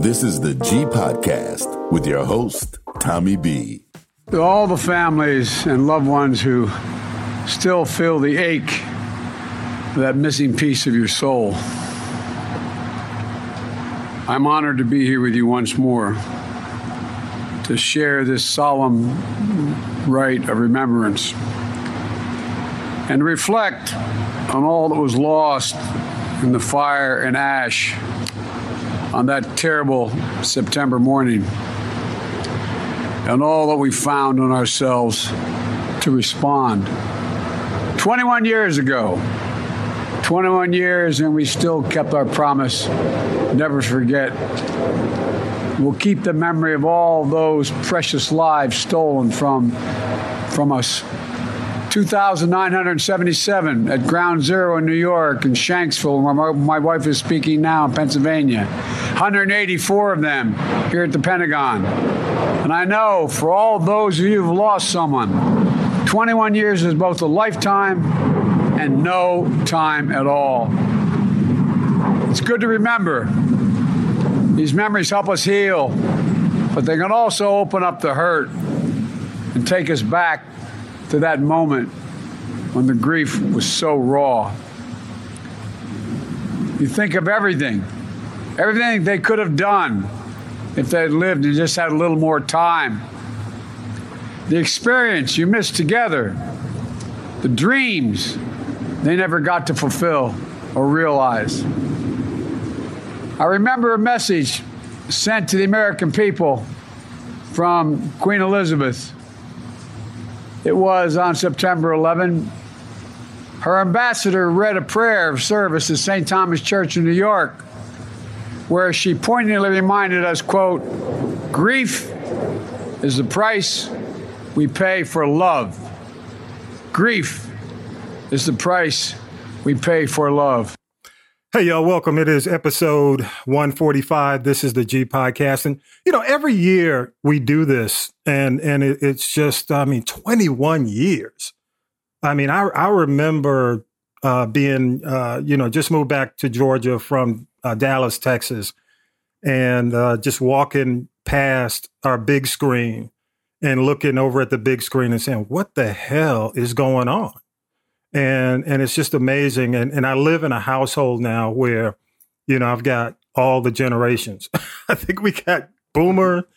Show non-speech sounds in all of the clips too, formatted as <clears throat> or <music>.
This is the G Podcast with your host, Tommy B. To all the families and loved ones who still feel the ache of that missing piece of your soul, I'm honored to be here with you once more to share this solemn rite of remembrance and reflect on all that was lost in the fire and ash on that terrible September morning and all that we found in ourselves to respond. 21 years ago, 21 years, and we still kept our promise never forget. We'll keep the memory of all those precious lives stolen from, from us 2,977 at Ground Zero in New York and Shanksville, where my, my, wife is speaking now in Pennsylvania. 184 of them here at the Pentagon. And I know for all those of you who've lost someone, 21 years is both a lifetime and no time at all. It's good to remember. These memories help us heal, but they can also open up the hurt and take us back to that moment when the grief was so raw. You think of everything, everything they could have done if they had lived and just had a little more time. The experience you missed together, the dreams they never got to fulfill or realize. I remember a message sent to the American people from Queen Elizabeth it was on September 11. Her ambassador read a prayer of service at St. Thomas Church in New York, where she poignantly reminded us, quote, grief is the price we pay for love. Grief is the price we pay for love. Hey, y'all, welcome. It is episode 145. This is the G Podcast. And, you know, every year we do this, and and it, it's just, I mean, 21 years. I mean, I, I remember uh, being, uh, you know, just moved back to Georgia from uh, Dallas, Texas, and uh, just walking past our big screen and looking over at the big screen and saying, what the hell is going on? and and it's just amazing. And and I live in a household now where, you know, I've got all the generations. <laughs> I think we got Boomer,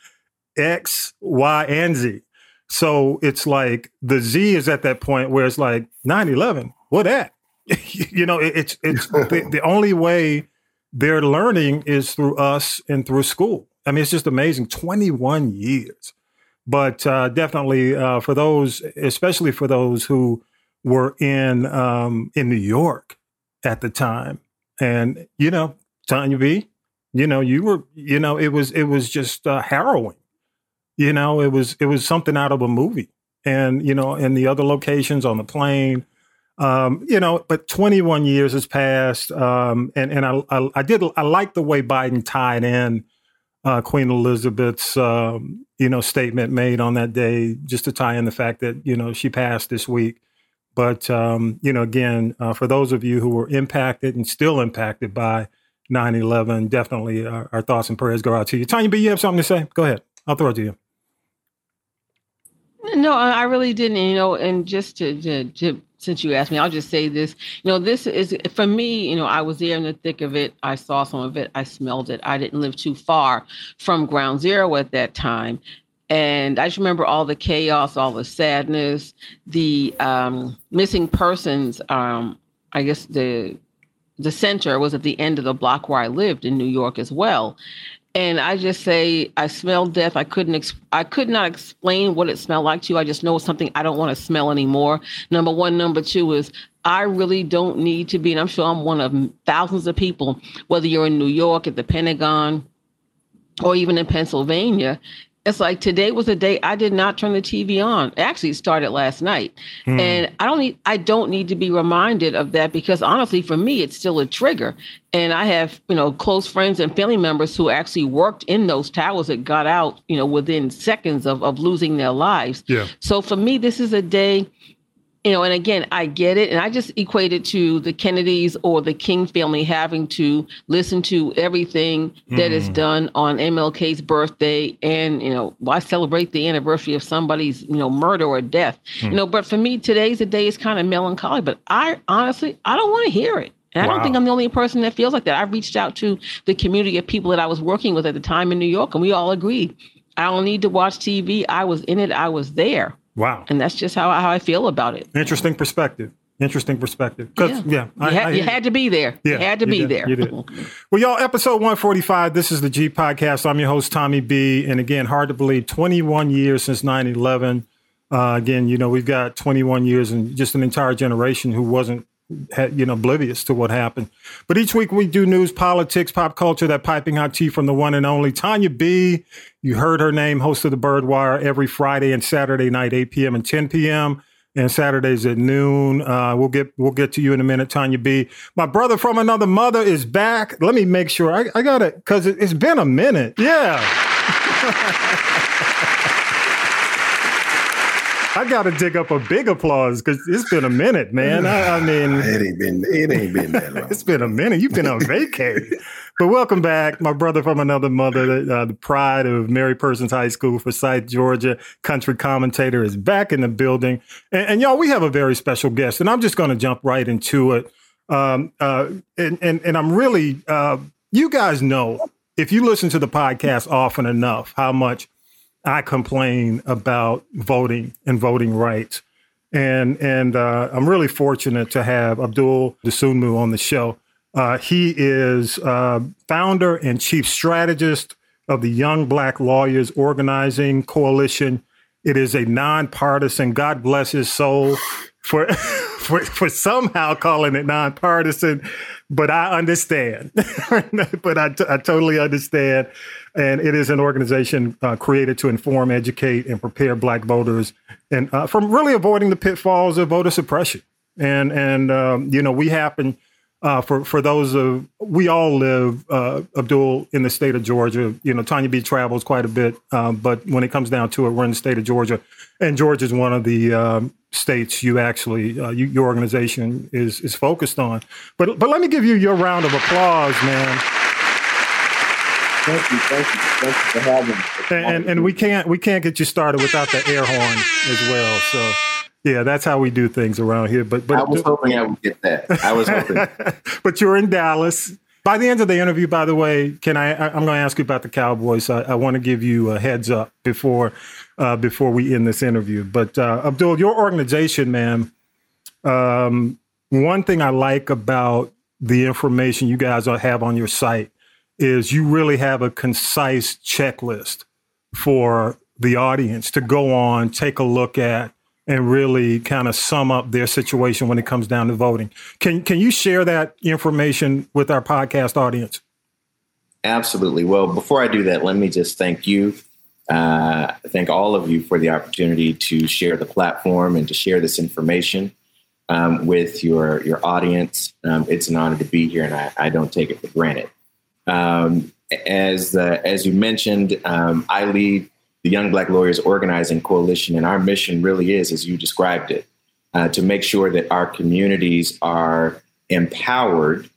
X, Y, and Z. So it's like the Z is at that point where it's like 9-11, what that? <laughs> you know, it, it's it's <laughs> the, the only way they're learning is through us and through school. I mean, it's just amazing. 21 years. But uh, definitely uh, for those, especially for those who were in um, in New York at the time, and you know, Tanya B, you know, you were, you know, it was it was just uh, harrowing. You know, it was it was something out of a movie, and you know, in the other locations on the plane. Um, you know, but 21 years has passed, um, and and I, I, I did I like the way Biden tied in uh, Queen Elizabeth's um, you know statement made on that day, just to tie in the fact that you know she passed this week. But um, you know, again, uh, for those of you who were impacted and still impacted by 9/11, definitely our, our, thoughts and prayers go out to you. Tanya B, you have something to say? Go ahead. I'll throw it to you. No, I really didn't. You know, and just to, to, to since you asked me, I'll just say this. You know, this is for me. You know, I was there in the thick of it. I saw some of it. I smelled it. I didn't live too far from Ground Zero at that time, and I just remember all the chaos, all the sadness, the um, missing persons. Um, I guess the the center was at the end of the block where I lived in New York as well. And I just say I smell death. I couldn't. Ex- I could not explain what it smelled like to you. I just know it's something I don't want to smell anymore. Number one. Number two is I really don't need to be. And I'm sure I'm one of thousands of people. Whether you're in New York at the Pentagon, or even in Pennsylvania, it's like today was a day I did not turn the TV on. Actually, it started last night, mm. and I don't need I don't need to be reminded of that because honestly, for me, it's still a trigger. And I have you know close friends and family members who actually worked in those towers that got out you know within seconds of of losing their lives. Yeah. So for me, this is a day you know, and again, I get it. And I just equate it to the Kennedys or the King family having to listen to everything that is Mm. done on MLK's birthday. And, you know, why celebrate the anniversary of somebody's, you know, murder or death? Mm. You know, but for me, today's a day is kind of melancholy, but I honestly, I don't want to hear it. And I Wow. don't think I'm the only person that feels like that. I reached out to the community of people that I was working with at the time in New York, and we all agreed. I don't need to watch TV. I was in it. I was there. Wow. And that's just how, how I feel about it. Interesting perspective. Interesting perspective. Because yeah, you, had, you had to be there. Yeah, you had to you be did, there. you did. <laughs> Well, y'all, episode 145. This is the G Podcast. I'm your host, Tommy B. And again, hard to believe, 21 years since 9 11. Uh, again, you know, we've got 21 years and just an entire generation who wasn't, you know, oblivious to what happened. But each week we do news, politics, pop culture, that piping hot tea from the one and only Tanya B. You heard her name, host of the Bird Wire every Friday and Saturday night, 8 p.m. and 10 p.m and Saturdays at noon. Uh, we'll get we'll get to you in a minute, Tanya B. My brother from another mother is back. Let me make sure I, I got it because it, it's been a minute. Yeah. <laughs> I got to dig up a big applause because it's been a minute, man. I, I mean, <laughs> It ain't been it ain't been that long. it's been a minute. You've been on <laughs> vacation. But welcome back, my brother from another mother, uh, the pride of Mary Persons High School, for Forsyth, Georgia. Country commentator is back in the building, and, and y'all, we have a very special guest, and I'm just going to jump right into it. Um, uh, and, and and I'm really, uh, you guys know if you listen to the podcast often enough, how much I complain about voting and voting rights. And and uh, I'm really fortunate to have Abdul Dosunmu on the show. Uh, he is uh, founder and chief strategist of the Young Black Lawyers Organizing Coalition. It is a nonpartisan. God bless his soul for <laughs> for, for somehow calling it nonpartisan, but I understand. <laughs> but I, t- I totally understand. And it is an organization uh, created to inform, educate, and prepare Black voters, and uh, from really avoiding the pitfalls of voter suppression. And and um, you know we happen uh, for for those of we all live uh, Abdul in the state of Georgia. You know Tanya B travels quite a bit, um, but when it comes down to it, we're in the state of Georgia, and Georgia is one of the um, states you actually uh, you, your organization is is focused on. But but let me give you your round of applause, man. Thank you, thank you, thank you for having me. And, and and we can't we can't get you started without the air horn as well. So yeah, that's how we do things around here. But but I was hoping I would get that. I was hoping. <laughs> but you're in Dallas. By the end of the interview, by the way, can I? I I'm going to ask you about the Cowboys. I, I want to give you a heads up before uh, before we end this interview. But uh, Abdul, your organization, man. Um, one thing I like about the information you guys have on your site is you really have a concise checklist for the audience to go on, take a look at, and really kind of sum up their situation when it comes down to voting. Can can you share that information with our podcast audience? Absolutely. Well, before I do that, let me just thank you. Uh, thank all of you for the opportunity to share the platform and to share this information um, with your your audience. Um, it's an honor to be here, and I, I don't take it for granted. Um, as uh, as you mentioned, um, I lead the Young Black Lawyers Organizing Coalition, and our mission really is, as you described it, uh, to make sure that our communities are empowered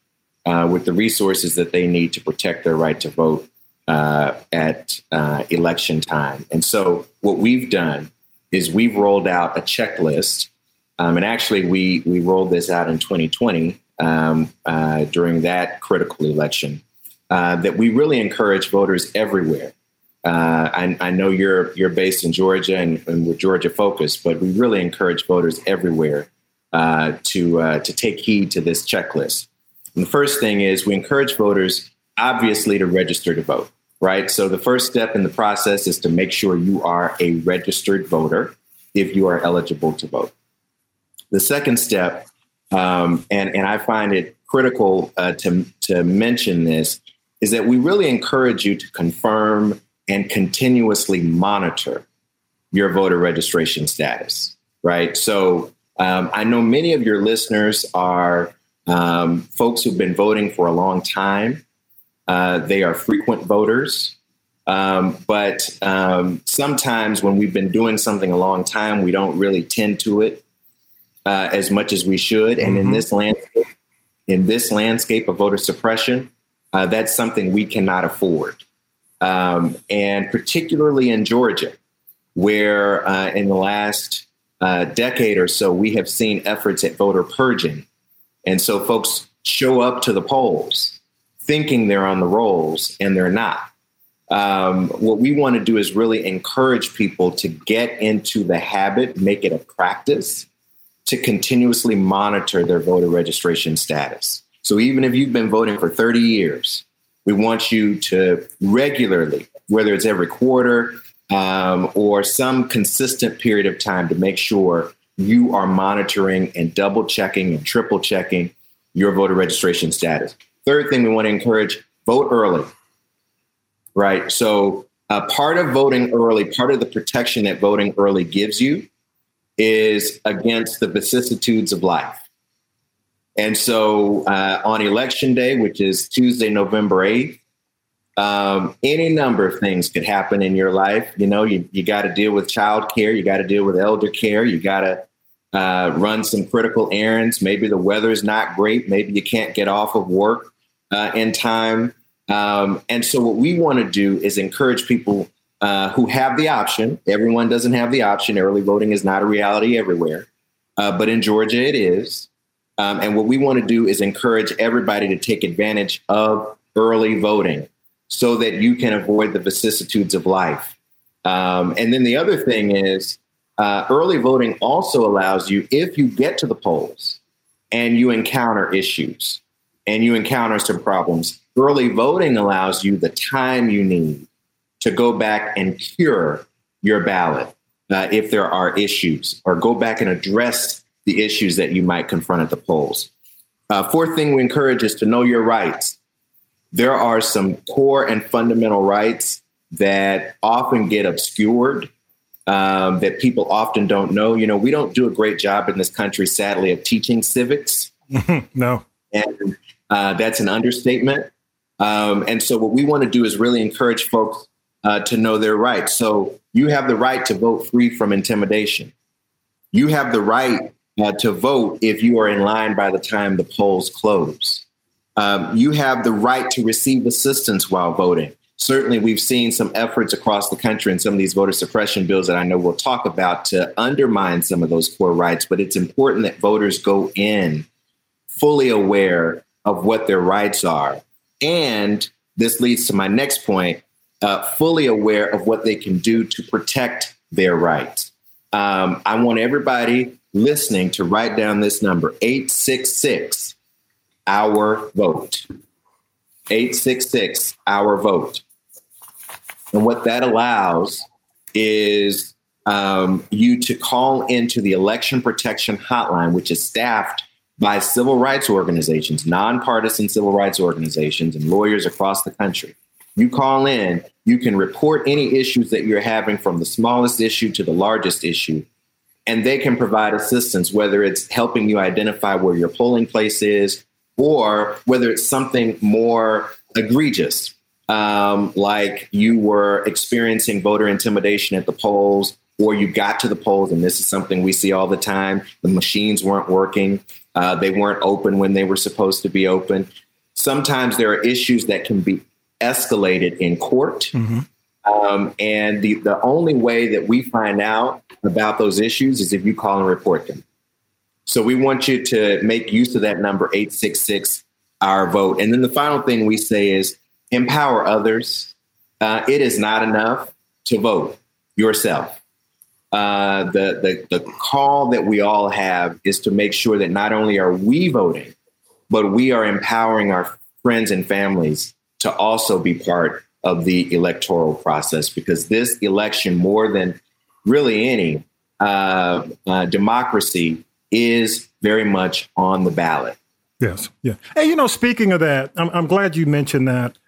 uh, with the resources that they need to protect their right to vote uh, at uh, election time. And so, what we've done is we've rolled out a checklist, um, and actually, we we rolled this out in 2020 um, uh, during that critical election. Uh, that we really encourage voters everywhere. Uh, I, I, know you're you're based in Georgia and, and, we're Georgia focused, but we really encourage voters everywhere uh, to uh, to take heed to this checklist. And the first thing is we encourage voters, obviously, to register to vote. Right. So the first step in the process is to make sure you are a registered voter if you are eligible to vote. The second step, um, and and I find it critical uh, to to mention this is that we really encourage you to confirm and continuously monitor your voter registration status, right? So um, I know many of your listeners are um, folks who've been voting for a long time. Uh, they are frequent voters. Um, but um, sometimes when we've been doing something a long time, we don't really tend to it. uh, as much as we should. And mm-hmm. in this landscape, in this landscape of voter suppression, uh, that's something we cannot afford. Um, and particularly in Georgia, where uh, in the last uh, decade or so, we have seen efforts at voter purging. And so folks show up to the polls thinking they're on the rolls and they're not. Um, what we want to do is really encourage people to get into the habit, make it a practice to continuously monitor their voter registration status. So even if you've been voting for 30 years, we want you to regularly, whether it's every quarter um, or some consistent period of time, to make sure you are monitoring and double checking and triple checking your voter registration status. Third thing we want to encourage vote early, right? So, uh, part of voting early, part of the protection that voting early gives you is against the vicissitudes of life. And so uh, on election day, which is Tuesday, November 8th, um, any number of things could happen in your life. You know, you, you got to deal with child care, you got to deal with elder care, you got to uh, run some critical errands. Maybe the weather is not great, maybe you can't get off of work uh, in time. Um, and so, what we want to do is encourage people uh, who have the option. Everyone doesn't have the option. Early voting is not a reality everywhere, uh, but in Georgia it is. Um, and what we want to do is encourage everybody to take advantage of early voting so that you can avoid the vicissitudes of life. Um, and then the other thing is, uh, early voting also allows you, if you get to the polls and you encounter issues and you encounter some problems, early voting allows you the time you need to go back and cure your ballot uh, if there are issues, or go back and address the issues that you might confront at the polls. Uh, fourth thing we encourage is to know your rights. There are some core and fundamental rights that often get obscured, um, that people often don't know. You know, we don't do a great job in this country, sadly, of teaching civics. <laughs> no. And uh, that's an understatement. Um, and so, what we want to do is really encourage folks uh, to know their rights. So, you have the right to vote free from intimidation. You have the right uh, to vote if you are in line by the time the polls close. Um, you have the right to receive assistance while voting. Certainly, we've seen some efforts across the country in some of these voter suppression bills that I know we'll talk about to undermine some of those core rights. But it's important that voters go in fully aware of what their rights are. And this leads to my next point uh, fully aware of what they can do to protect their rights. Um, I want everybody listening to write down this number 866 our vote. 866 our vote. And what that allows is um, you to call into the election protection hotline which is staffed by civil rights organizations nonpartisan civil rights organizations and lawyers across the country. You call in you can report any issues that you're having from the smallest issue to the largest issue and they can provide assistance, whether it's helping you identify where your polling place is or whether it's something more egregious, um, like you were experiencing voter intimidation at the polls or you got to the polls, and this is something we see all the time. The machines weren't working, uh, they weren't open when they were supposed to be open. Sometimes there are issues that can be escalated in court. Mm-hmm. Um, and the, the only way that we find out about those issues is if you call and report them. So we want you to make use of that number 866 our vote. And then the final thing we say is empower others. Uh, it is not enough to vote yourself. Uh, the, the, the call that we all have is to make sure that not only are we voting, but we are empowering our friends and families to also be part of the electoral process because this election, more than really any uh, uh, democracy, is very much on the ballot. Yes, yeah. And you know, speaking of that, I'm, I'm glad you mentioned that.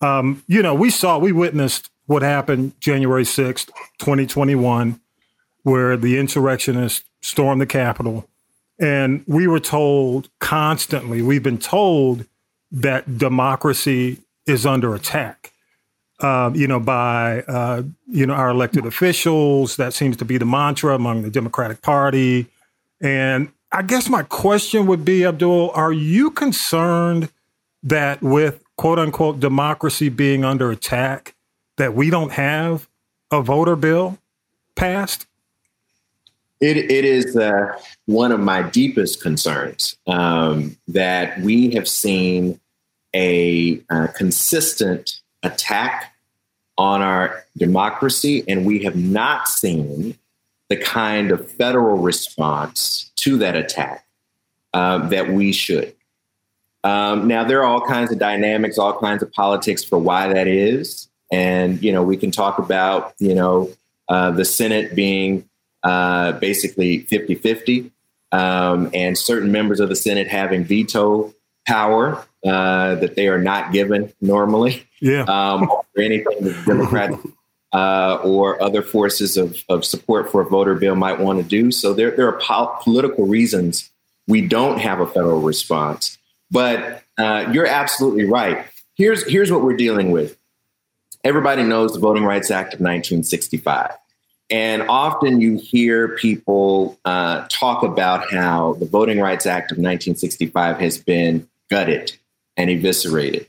Um, you know, we saw, we witnessed what happened January 6th, 2021, where the insurrectionists stormed the Capitol. And we were told constantly, we've been told that democracy is under attack uh, you know, by uh, you know our elected officials. That seems to be the mantra among the Democratic Party, and I guess my question would be, Abdul, are you concerned that with quote unquote democracy being under attack, that we don't have a voter bill passed? It, it is uh, one of my deepest concerns um, that we have seen a uh, consistent attack on our democracy, and we have not seen the kind of federal response to that attack uh, that we should. Um, now, there are all kinds of dynamics, all kinds of politics for why that is. And, you know, we can talk about, you know, uh, the Senate being uh, basically 50 50, um, and certain members of the Senate having veto power uh, that they are not given normally. Yeah. Um, or anything that Democrats <laughs> uh, or other forces of, of support for a voter bill might want to do. So there, there are po- political reasons we don't have a federal response. But uh, you're absolutely right. Here's, here's what we're dealing with. Everybody knows the Voting Rights Act of 1965. And often you hear people uh, talk about how the Voting Rights Act of 1965 has been gutted and eviscerated.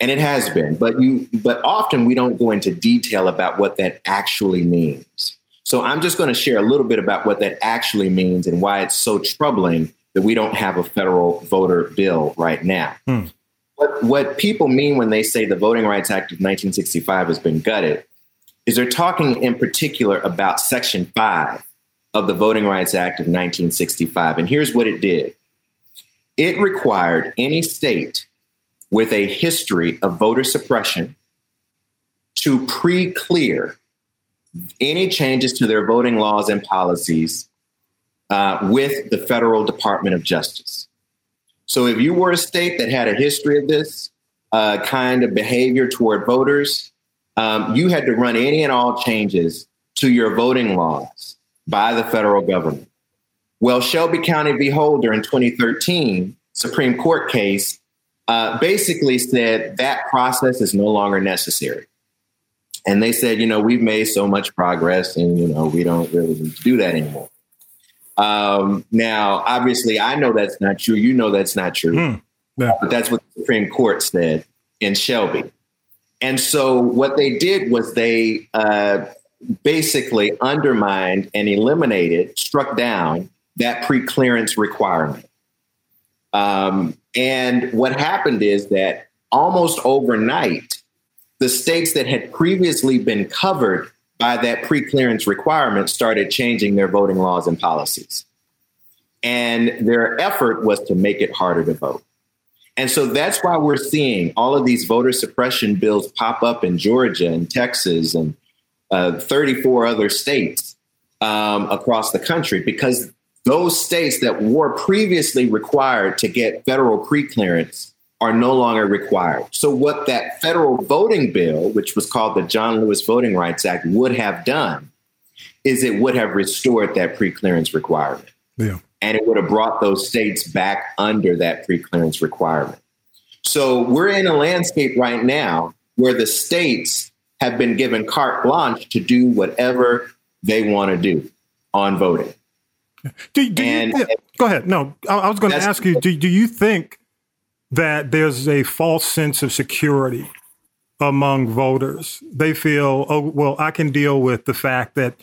And it has been, but you but often we don't go into detail about what that actually means. So I'm just going to share a little bit about what that actually means and why it's so troubling that we don't have a federal voter bill right now. Hmm. What, what people mean when they say the Voting Rights Act of 1965 has been gutted is they're talking in particular about Section 5 of the Voting Rights Act of 1965. And here's what it did it required any state with a history of voter suppression to pre clear any changes to their voting laws and policies uh, with the federal Department of Justice. So if you were a state that had a history of this uh, kind of behavior toward voters, um, you had to run any and all changes to your voting laws by the federal government. Well, Shelby County v. Holder in 2013, Supreme Court case, uh, basically said that process is no longer necessary. And they said, you know, we've made so much progress and, you know, we don't really need to do that anymore. Um, now, obviously, I know that's not true. You know that's not true. Mm, yeah. But that's what the Supreme Court said in Shelby. And so what they did was they uh, basically undermined and eliminated, struck down that pre-clearance requirement. Um, and what happened is that almost overnight, the states that had previously been covered by that pre-clearance requirement started changing their voting laws and policies. And their effort was to make it harder to vote. And so that's why we're seeing all of these voter suppression bills pop up in Georgia and Texas and uh, 34 other states um, across the country because those states that were previously required to get federal pre-clearance are no longer required. So what that federal voting bill, which was called the John Lewis Voting Rights Act, would have done is it would have restored that pre-clearance requirement. Yeah and it would have brought those states back under that pre-clearance requirement. So we're in a landscape right now where the states have been given carte blanche to do whatever they want to do on voting. Do, do and, you, go ahead. No, I, I was going to ask you. Do, do you think that there's a false sense of security among voters? They feel, oh, well, I can deal with the fact that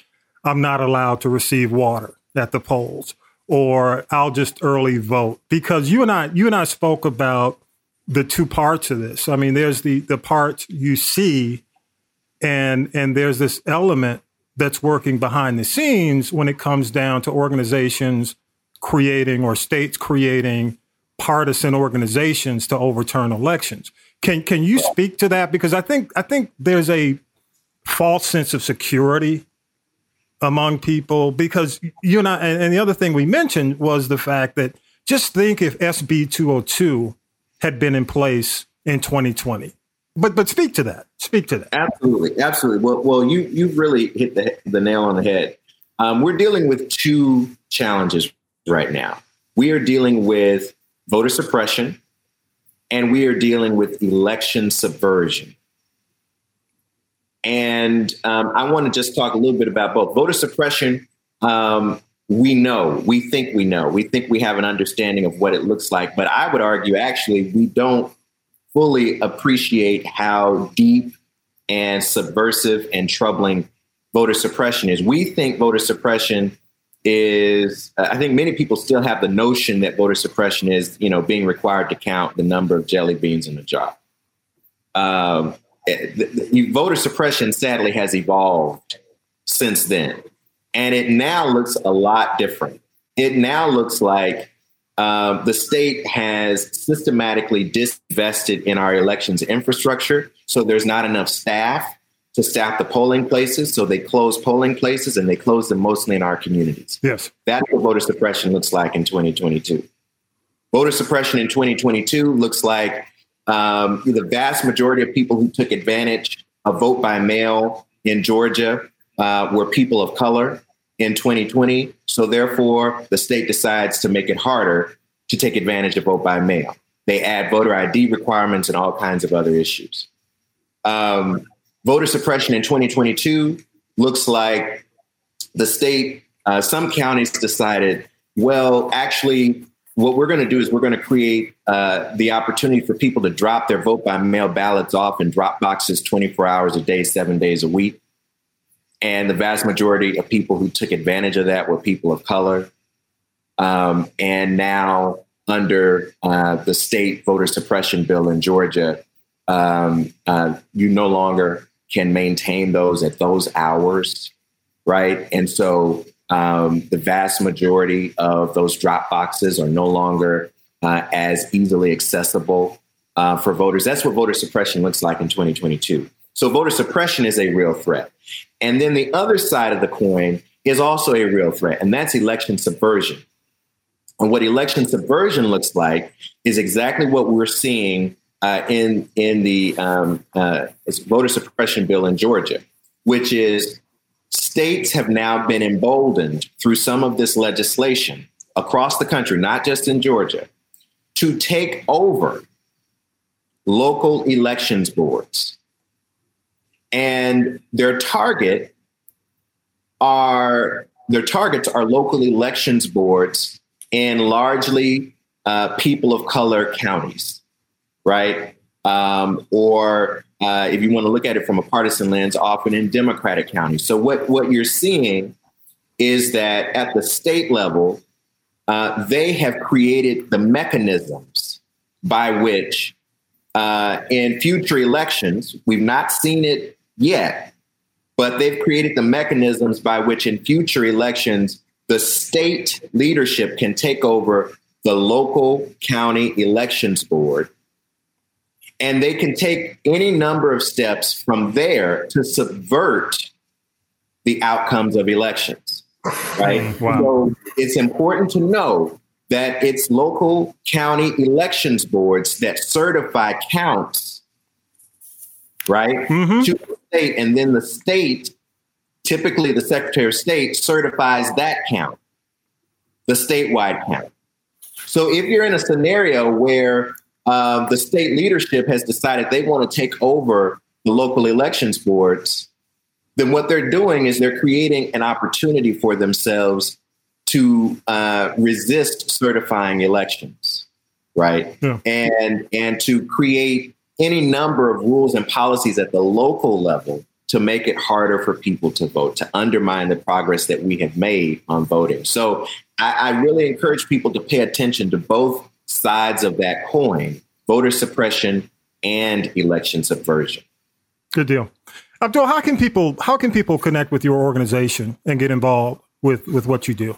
I'm not allowed to receive water at the polls, or I'll just early vote because you and I you and I spoke about the two parts of this. I mean, there's the the parts you see and and there's this element that's working behind the scenes when it comes down to organizations creating or states creating partisan organizations to overturn elections. Can can you speak to that because I think I think there's a false sense of security among people because you and I, and the other thing we mentioned was the fact that just think if SB 202 had been in place in 2020. But but speak to that. Speak to that. Absolutely, absolutely. Well, well, you you've really hit the the nail on the head. Um, we're dealing with two challenges right now. We are dealing with voter suppression, and we are dealing with election subversion. And um, I want to just talk a little bit about both voter suppression. Um, we know, we think we know, we think we have an understanding of what it looks like. But I would argue, actually, we don't fully appreciate how deep and subversive and troubling voter suppression is. We think voter suppression is I think many people still have the notion that voter suppression is, you know, being required to count the number of jelly beans in a jar. Um, the, the, voter suppression sadly has evolved since then, and it now looks a lot different. It now looks like um, the state has systematically disinvested in our elections infrastructure, so there's not enough staff to staff the polling places. So they close polling places and they close them mostly in our communities. Yes. That's what voter suppression looks like in 2022. Voter suppression in 2022 looks like um, the vast majority of people who took advantage of vote by mail in Georgia uh, were people of color in 2020. So therefore, the state decides to make it harder to take advantage of vote by mail. They add voter ID requirements and all kinds of other issues. Um, voter suppression in 2022 looks like the state, uh, some counties decided, well, actually, what we're going to do is we're going to create uh, the opportunity for people to drop their vote by mail ballots off in drop boxes 24 hours a day, seven days a week. And the vast majority of people who took advantage of that were people of color. Um, and now, under uh, the state voter suppression bill in Georgia, um, uh, you no longer can maintain those at those hours, right? And so um, the vast majority of those drop boxes are no longer uh, as easily accessible uh, for voters. That's what voter suppression looks like in 2022. So voter suppression is a real threat. And then the other side of the coin is also a real threat, and that's election subversion. And what election subversion looks like is exactly what we're seeing uh, in in the um, uh, voter suppression bill in Georgia, which is states have now been emboldened through some of this legislation across the country, not just in Georgia, to take over local elections boards. And their target are their targets are local elections boards in largely uh, people of color counties right? Um, or uh, if you want to look at it from a partisan lens, often in Democratic counties. So what what you're seeing is that at the state level, uh, they have created the mechanisms by which, uh, in future elections, we've not seen it yet, but they've created the mechanisms by which, in future elections, the state leadership can take over the local county elections board and they can take any number of steps from there to subvert the outcomes of elections. Right. Mm, wow. So it's important to know that it's local county elections boards that certify counts, right? Mm-hmm. To state, and then the state, typically the Secretary of State, certifies that count, the statewide count. So if you're in a scenario where um, the state leadership has decided they want to take over the local elections boards, then what they're doing is they're creating an opportunity for themselves to uh, resist certifying elections, right? Yeah. And and to create any number of rules and policies at the local level to make it harder for people to vote, to undermine the progress that we have made on voting. So I, I really encourage people to pay attention to both sides of that coin voter suppression and election subversion. Good deal. Abdul, how can people how can people connect with your organization and get involved with with what you do?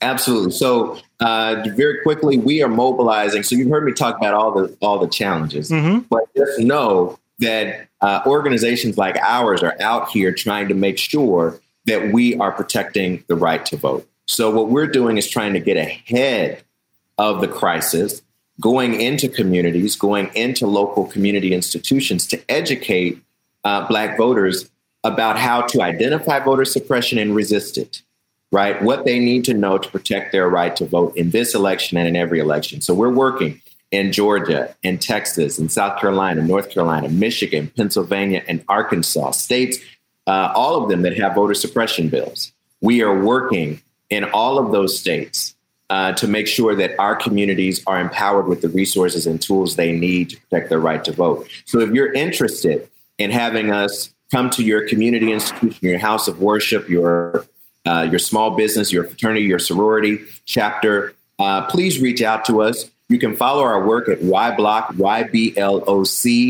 Absolutely. So, uh, very quickly, we are mobilizing. So, you've heard me talk about all the all the challenges, mm-hmm. but just know that uh, organizations like ours are out here trying to make sure that we are protecting the right to vote. So, what we're doing is trying to get ahead of the crisis, going into communities, going into local community institutions to educate uh, Black voters about how to identify voter suppression and resist it, right? What they need to know to protect their right to vote in this election and in every election. So we're working in Georgia, in Texas, in South Carolina, North Carolina, Michigan, Pennsylvania, and Arkansas, states, uh, all of them that have voter suppression bills. We are working in all of those states uh, to make sure that our communities are empowered with the resources and tools they need to protect their right to vote. So if you're interested in having us come to your community institution, your house of worship, your uh, your small business, your fraternity, your sorority chapter, uh, please reach out to us. You can follow our work at yblock, ybloc.org.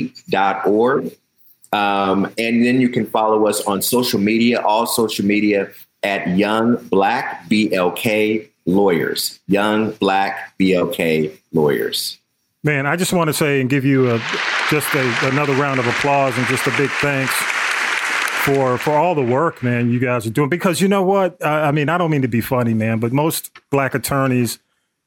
Um, and then you can follow us on social media, all social media at Young Black BLK Lawyers. Young Black BLK Lawyers. Man, I just want to say and give you a, just a, another round of applause and just a big thanks for for all the work, man, you guys are doing. Because you know what? I, I mean, I don't mean to be funny, man, but most black attorneys,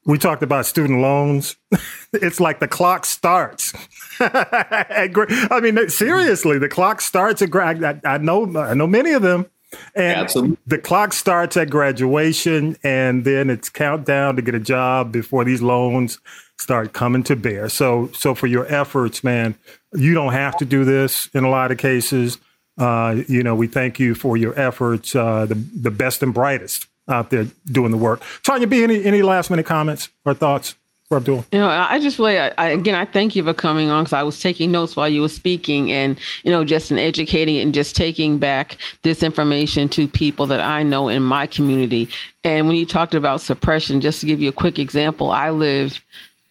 we talked about student loans. <laughs> it's like the clock starts. <laughs> I mean, seriously, the clock starts at grad. I, I know, I know many of them. And Absolutely. the clock starts at graduation, and then it's countdown to get a job before these loans start coming to bear. So, so for your efforts, man, you don't have to do this in a lot of cases. Uh, you know, we thank you for your efforts, uh, the the best and brightest out there doing the work. Tanya B, any any last minute comments or thoughts? for Abdul? You know, I just really, I, again, I thank you for coming on because I was taking notes while you were speaking, and you know, just in educating and just taking back this information to people that I know in my community. And when you talked about suppression, just to give you a quick example, I live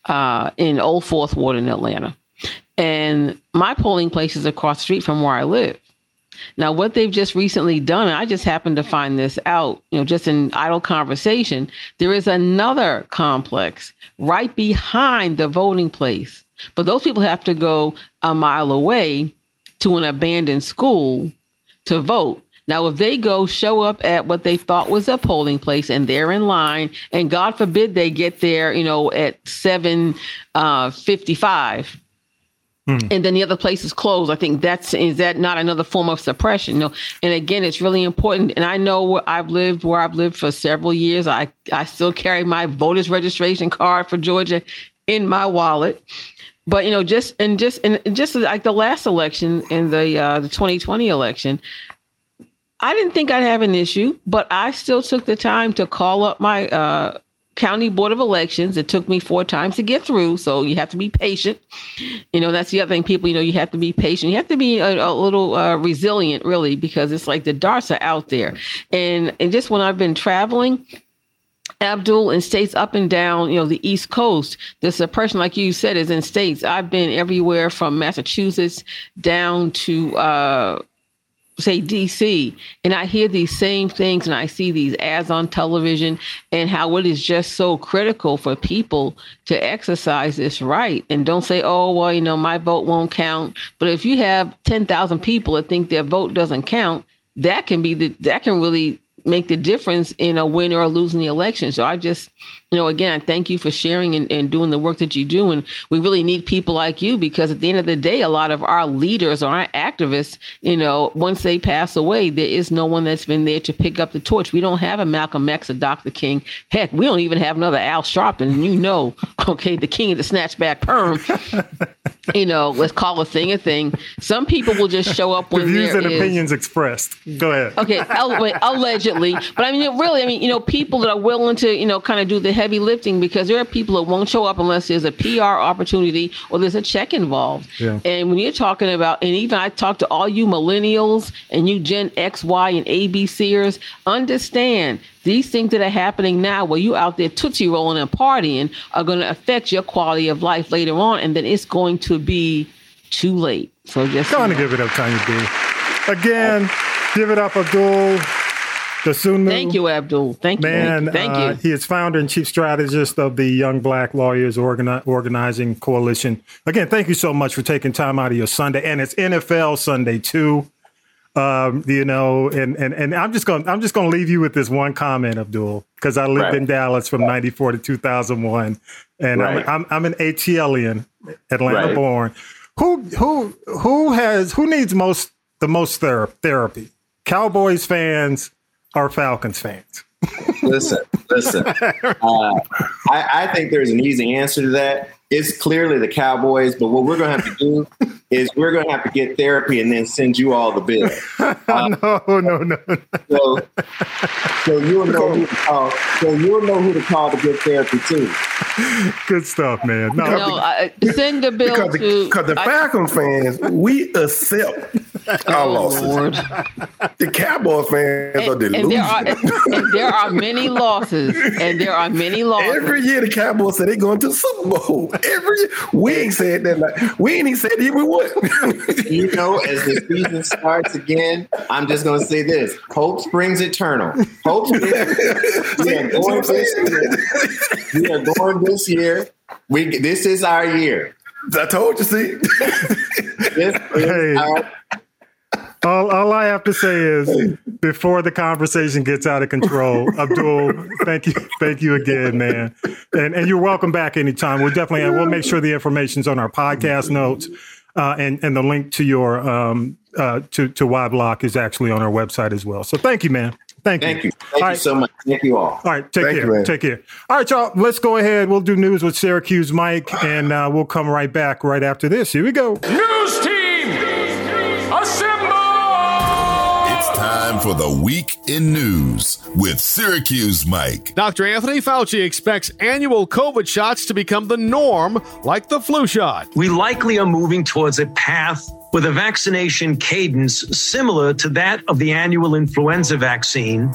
uh, in Old Fourth Ward in Atlanta, and my polling place is across the street from where I live. Now, what they've just recently done, I just happened to find this out, you know, just in idle conversation, there is another complex right behind the voting place. But those people have to go a mile away to an abandoned school to vote. Now, if they go show up at what they thought was a polling place and they're in line, and God forbid they get there, you know, at seven uh, fifty-five, Hmm. And then the other place is closed. I think that's is that not another form of suppression? No. And again, it's really important. And I know where I've lived, where I've lived for several years. I I still carry my voter's registration card for Georgia in my wallet. But you know, just and just and just like the last election in the uh, the 2020 election, I didn't think I'd have an issue, but I still took the time to call up my uh, county board of elections. It took me four times to get through so you have to be patient. You know that's the other thing people you know you have to be patient. You have to be a, a little uh, resilient really because it's like the darts are out there. And and just when i've been traveling Abdul in states up and down, you know, the East Coast, the suppression, like you said, is in states. I've been everywhere from Massachusetts down to uh, say DC and I hear these same things and I see these ads on television and how it is just so critical for people to exercise this right and don't say, oh, well, you know, my vote won't count. But if you have 10,000 people that think their vote doesn't count, that can be the, that can really make the difference in a win or losing the election. So I just, you know, again, thank you for sharing and, and doing the work that you do. And we really need people like you because at the end of the day, a lot of our leaders or our activists, you know, once they pass away, there is no one that's been there to pick up the torch. We don't have a Malcolm X, a Dr. King. Heck, we don't even have another Al Sharpton. You know, <laughs> okay, the king of the snatchback perm. <laughs> you know, let's call a thing a thing. Some people will just show up when the views and is, opinions expressed. Go ahead. Okay, allegedly, but I mean, really, I mean, you know, people that are willing to, you know, kind of do the heavy lifting because there are people that won't show up unless there's a PR opportunity or there's a check involved. Yeah. And when you're talking about, and even I talk to all you millennials and you Gen X, Y, and ABCers, understand these things that are happening now where you out there tootsie rolling and partying are going to affect your quality of life later on and then it's going to be too late. So just going to give it up tanya b. Again give it up abdul Dosunmu. Thank you, Abdul. Thank you. Man, thank you. Uh, he is founder and chief strategist of the Young Black Lawyers Organi- Organizing Coalition. Again, thank you so much for taking time out of your Sunday, and it's NFL Sunday too. Um, you know, and and and I'm just going I'm just going to leave you with this one comment, Abdul, because I lived right. in Dallas from '94 to 2001, and right. I'm, I'm, I'm an ATLian, Atlanta right. born. Who who who has who needs most the most ther- therapy? Cowboys fans or Falcons fans? listen, listen. <laughs> Uh, I, I think there's an easy answer to that. It's clearly the Cowboys, but what we're going to have to do is we're going to have to get therapy and then send you all the bill. <laughs> Uh, no, no, no. So, so you'll know who to call. So you'll know who to call to get therapy too. Good stuff, man. No, No, I, send the bill Because the, to. because the I- Falcon fans, we accept our oh, losses. Lord. The Cowboy fans are And, delusional. and there are and there are many losses, and there are many losses. Every year the Cowboys say they're going to the Super Bowl. Every year. We ain't said that. Like, we ain't even said that we would. You know, as the season starts again, I'm just going to say this: hope springs eternal. Hope. Springs, <laughs> we are going this year. We are going this year. We this is our year. I told you, see. This is Hey. our all, all I have to say is <laughs> before the conversation gets out of control, Abdul, thank you, thank you again, man. And and you're welcome back anytime. We'll definitely we'll make sure the information's on our podcast notes. Uh, and and the link to your um uh to to Y Block is actually on our website as well. So thank you, man. Thank you. Thank you. Thank All you right. so much. Thank you all. All right, take Thank care. you, take care. All right, y'all. Let's go ahead. We'll do news with Syracuse Mike, and uh, we'll come right back right after this. Here we go. News for the week in news with Syracuse Mike. Dr. Anthony Fauci expects annual COVID shots to become the norm, like the flu shot. we likely are moving towards a path with a vaccination cadence similar to that of the annual influenza vaccine,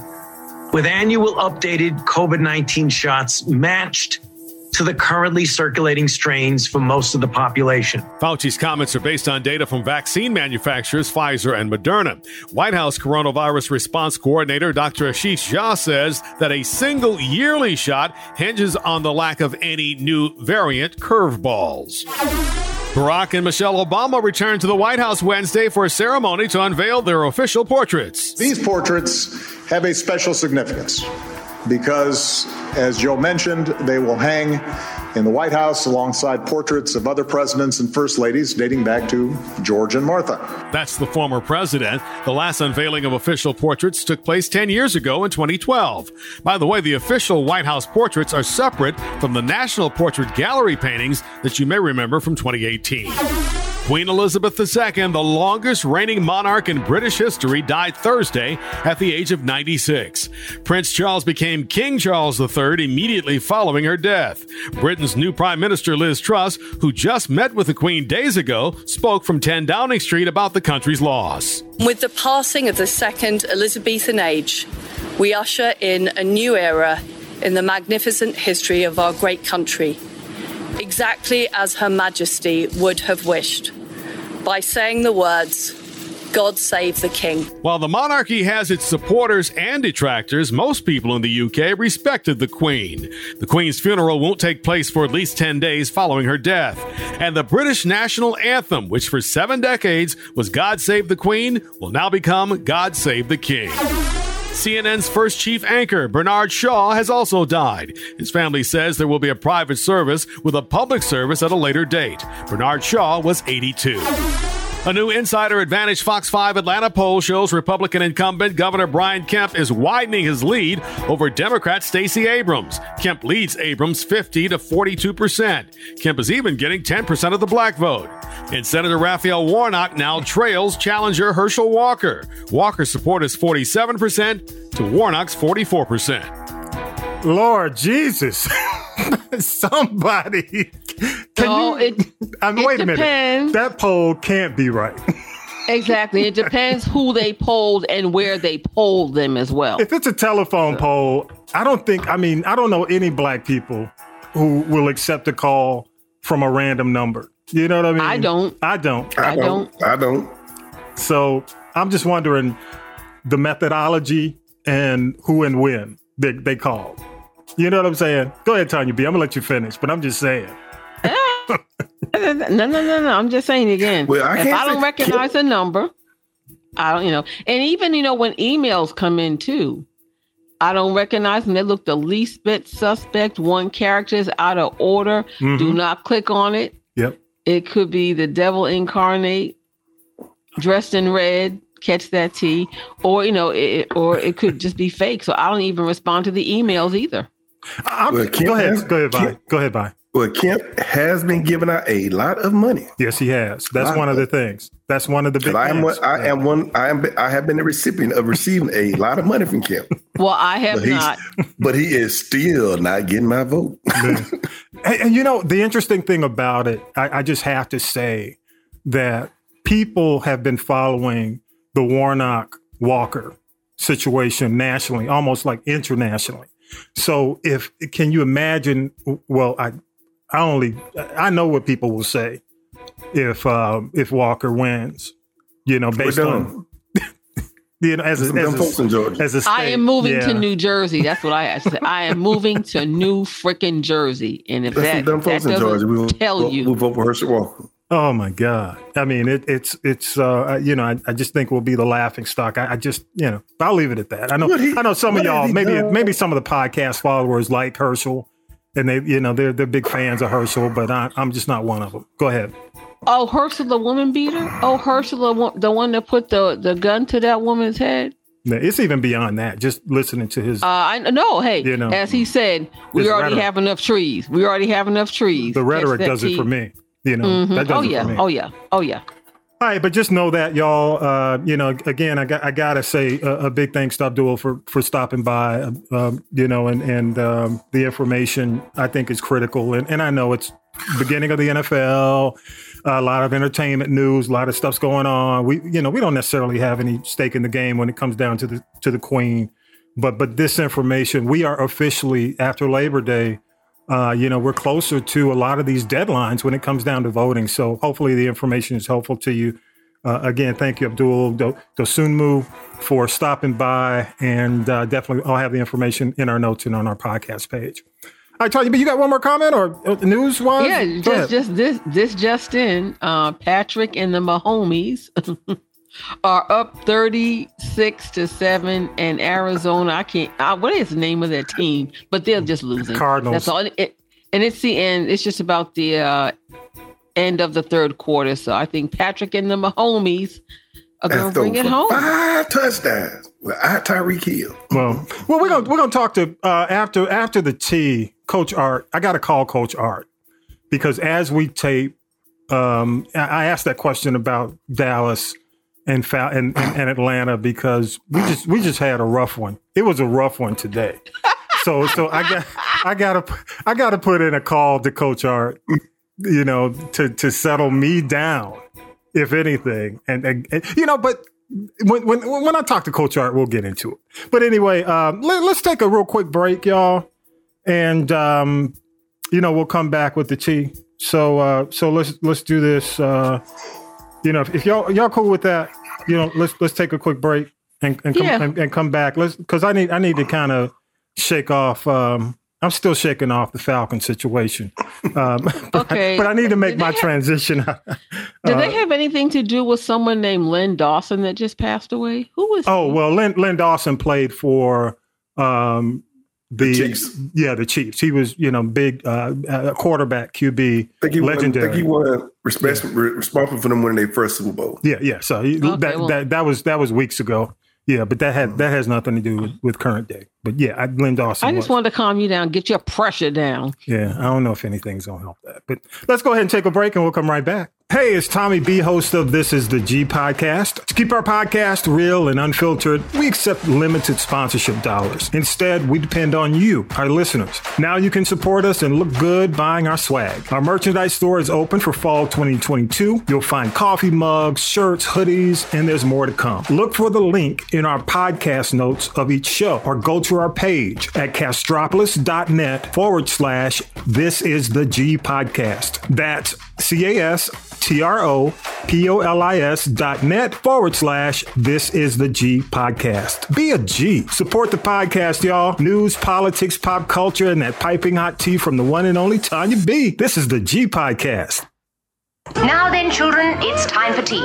with annual updated COVID 19 shots matched to the currently circulating strains for most of the population. Fauci's comments are based on data from vaccine manufacturers Pfizer and Moderna. White House coronavirus response coordinator Dr. Ashish Jha says that a single yearly shot hinges on the lack of any new variant curveballs. Barack and Michelle Obama returned to the White House Wednesday for a ceremony to unveil their official portraits. These portraits have a special significance because, as Joe mentioned, they will hang in the White House alongside portraits of other presidents and first ladies dating back to George and Martha. That's the former president. The last unveiling of official portraits took place 10 years ago in 2012. By the way, the official White House portraits are separate from the National Portrait Gallery paintings that you may remember from 2018. Queen Elizabeth II, the longest reigning monarch in British history, died Thursday at the age of 96. Prince Charles became King Charles III immediately following her death. Britain's new Prime Minister Liz Truss, who just met with the Queen days ago, spoke from 10 Downing Street about the country's loss. With the passing of the second Elizabethan age, we usher in a new era in the magnificent history of our great country, exactly as Her Majesty would have wished, by saying the words, God save the King. While the monarchy has its supporters and detractors, most people in the UK respected the Queen. The Queen's funeral won't take place for at least 10 days following her death. And the British national anthem, which for seven decades was God Save the Queen, will now become God Save the King. CNN's first chief anchor, Bernard Shaw, has also died. His family says there will be a private service with a public service at a later date. Bernard Shaw was 82. A new Insider Advantage Fox 5 Atlanta poll shows Republican incumbent Governor Brian Kemp is widening his lead over Democrat Stacey Abrams. Kemp leads Abrams 50 to 42 percent. Kemp is even getting 10 percent of the black vote. And Senator Raphael Warnock now trails challenger Herschel Walker. Walker's support is 47 percent to Warnock's 44 percent. Lord Jesus, <laughs> somebody. Can No, you? it- I mean, it wait a minute. That poll can't be right. Exactly. It depends who they polled and where they polled them as well. If it's a telephone poll, I don't think. I mean, I don't know any black people who will accept a call from a random number. You know what I mean? I don't. I don't. I don't. I don't. So I'm just wondering the methodology and who and when they, they called. You know what I'm saying? Go ahead, Tanya B. I'm gonna let you finish, but I'm just saying. No, no, no, no. I'm just saying again. Well, I if I don't say- recognize a number, I don't, you know, and even you know when emails come in too, I don't recognize them. They look the least bit suspect. One character is out of order. Do Mhm. not click on it. Yep. It could be the devil incarnate, dressed in red. Catch that T, or you know, it, or it could just be fake. So I don't even respond to the emails either. I'm, Well, Kim go ahead. has- Go ahead, Vi. Kim- Go ahead, Vi. Well, Kemp has been giving out a lot of money. Yes, he has. That's one of the things. That's one of the big. I am. things. One, I am one. I am. I have been the recipient of receiving a lot of money from Kemp. Well, I have But not. But he is still not getting my vote. <laughs> and, and you know, the interesting thing about it, I, I just have to say that people have been following the Warnock Walker situation nationally, almost like internationally. So, if can you imagine? Well, I, I only I know what people will say if um, if Walker wins. You know, based on <laughs> you know as a, as a, folks in Georgia. as a I state. I am moving to New Jersey. That's what I have to say. I am moving to New freaking Jersey. And if There's that, some dumb if that folks in doesn't Georgia. We will tell we'll, you, We'll vote for Herschel Walker. Oh my God! I mean, it, it's it's uh, you know, I, I just think we'll be the laughing stock. I, I just you know, I'll leave it at that. I know, he- I know some of y'all, maybe done? maybe some of the podcast followers like Herschel, and they you know they're they're big fans of Herschel, but I, I'm just not one of them. Go ahead. oh, Herschel, the woman beater? Oh, Herschel, the, one- the one that put the, the gun to that woman's head? It's even beyond that. Just listening to his Uh, I know. Hey, You know, as he said, we already rhetoric. have enough trees. We already have enough trees. the rhetoric Catch that does it for me. You know, Mhm. that does Oh yeah. for me. Oh yeah. Oh yeah. All right, but just know that y'all, uh, you know, again, I got I gotta say a, a big thanks to Abdul for for stopping by, um, you know, and and um, the information I think is critical, and and I know it's beginning of the NFL, a lot of entertainment news, a lot of stuff's going on. We, you know, we don't necessarily have any stake in the game when it comes down to the to the Queen, but but this information, we are officially after Labor Day uh, you know, we're closer to a lot of these deadlines when it comes down to voting. So hopefully the information is helpful to you. Uh, again, thank you, Abdul Do- Dosunmu, for stopping by. And uh, definitely, I'll have the information in our notes and on our podcast page. All right, Tanya, but you got one more comment or uh, news wise? Yeah, just just this this just in, uh, Patrick and the Mahomes <laughs> are up thirty six to seven, and Arizona. I can't. Uh, what is the name of that team? But they're just losing. Cardinals. That's all. And It, and it's the end. It's just about the uh, end of the third quarter. So I think Patrick and the Mahomes are going to bring it home. Five touchdowns with I Tyreek Hill. Well, well, we're gonna we're gonna talk to uh, after after the T, Coach Art. I got to call Coach Art because as we tape, um, I I asked that question about Dallas and Atlanta because we just we just had a rough one. It was a rough one today. So so I got I gotta I gotta put in a call to Coach Art, you know, to to settle me down, if anything, and, and, and you know, but when, when when I talk to Coach Art, we'll get into it. But anyway, um, let, us take a real quick break, y'all, and um, you know we'll come back with the tea. So uh, so let's let's do this. Uh, you know, if, if y'all y'all cool with that, you know, let's let's take a quick break and and come, Yeah. and, and come back. Let's because I need I need to kind of shake off. Um, I'm still shaking off the Falcon situation, um, <laughs> but, Okay. but I need to make my have- transition. Did Uh, they have anything to do with someone named Len Dawson that just passed away? Who was? Oh well, Len, Len Dawson played for um, the, Chiefs. yeah the Chiefs. He was you know big uh, uh, quarterback QB, I think he won, I legendary. think he won responsible, responsible for them winning their first Super Bowl. yeah, yeah. So he, Okay, that, well- that that was that was weeks ago. Yeah, but that had that has nothing to do with, with current day. But yeah, I, Len Dawson. I just was. wanted to calm you down, get your pressure down. Yeah, I don't know if anything's gonna help that. But let's go ahead and take a break and we'll come right back. Hey, it's Tommy B, host of This is the G podcast. To keep our podcast real and unfiltered, we accept limited sponsorship dollars. Instead, we depend on you, our listeners. Now you can support us and look good buying our swag. Our merchandise store is open for fall 2022. You'll find coffee mugs, shirts, hoodies, and there's more to come. Look for the link in our podcast notes of each show or go to our page at castropolis.net forward slash this is the G podcast. That's C A S T R O P O L I S dot net forward slash this is the G podcast. Be a G. Support the podcast, y'all. News, politics, pop culture, and that piping hot tea from the one and only Tanya B. This is the G podcast. Now then, children, it's time for tea.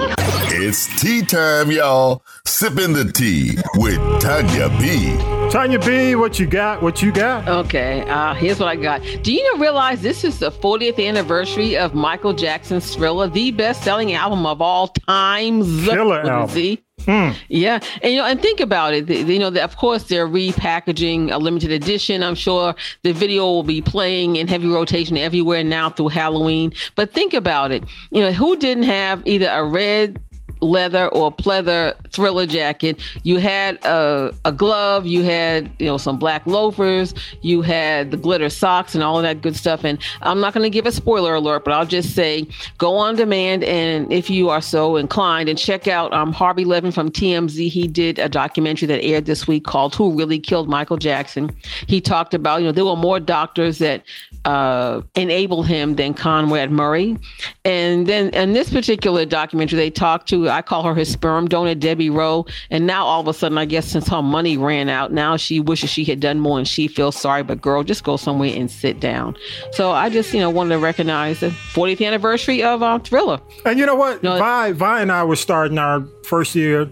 It's tea time, y'all. Sipping the tea with Tanya B. Tanya B, what you got? What you got? Okay, uh, here's what I got. Do you realize this is the 40th anniversary of Michael Jackson's Thriller, the best-selling album of all times? Killer album. Z. Mm. Yeah, and you know, and think about it. The, you know, the, of course, they're repackaging a limited edition. I'm sure the video will be playing in heavy rotation everywhere now through Halloween. But think about it. You know, who didn't have either a red leather or pleather thriller jacket. You had a, a glove, you had, you know, some black loafers, you had the glitter socks and all of that good stuff. And I'm not going to give a spoiler alert, but I'll just say go on demand. And if you are so inclined and check out um, Harvey Levin from TMZ, he did a documentary that aired this week called Who Really Killed Michael Jackson. He talked about, you know, there were more doctors that uh, him than Conrad Murray. And then in this particular documentary, they talked to, I call her his sperm donor, Debbie Rowe. And now all of a sudden, I guess since her money ran out, now she wishes she had done more and she feels sorry. But girl, just go somewhere and sit down. So I just, you know, wanted to recognize the 40th anniversary of um, Thriller. And you know what? You know, Vi, Vi and I were starting our first year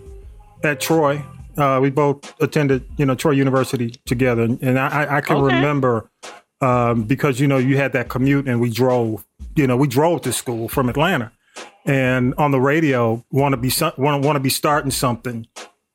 at Troy. Uh, we both attended, you know, Troy University together, and I, I can okay. remember um, because you know you had that commute and we drove you know we drove to school from atlanta and on the radio want to be want want to be starting something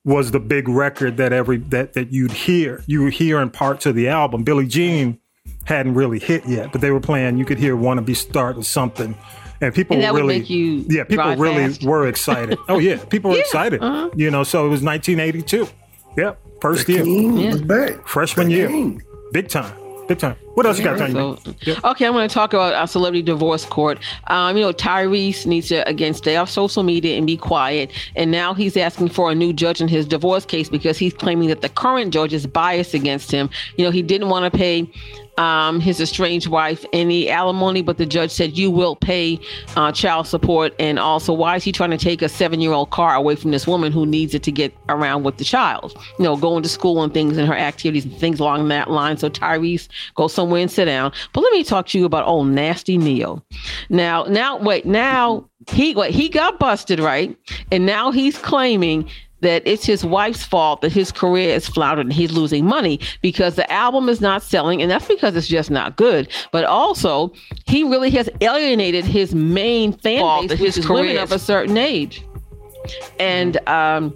was the big record that every that that you'd hear. You were hearing parts of the album. Billie jean hadn't really hit yet but they were playing you could hear want to be starting something. And people and really yeah people really fast. were excited. <laughs> Oh yeah people were yeah, excited. uh-huh. you know so it was 1982 yep first the year. yeah. freshman year. big time Big time. What else you got, Tanya? So, okay, I'm going to talk about our celebrity divorce court. Um, you know, Tyrese needs to again stay off social media and be quiet. And now he's asking for a new judge in his divorce case because he's claiming that the current judge is biased against him. You know, he didn't want to pay um, his estranged wife any alimony, but the judge said you will pay uh, child support. And also, why is he trying to take a seven year old car away from this woman who needs it to get around with the child? You know, going to school and things and her activities and things along that line. So, Tyrese, go somewhere and sit down. But let me talk to you about old nasty Ne-Yo. Now, now, wait, now he what he got busted, right? And now he's claiming that it's his wife's fault that his career is floundered and he's losing money because the album is not selling and that's because it's just not good but also he really has alienated his main fan base which is women of a certain age and um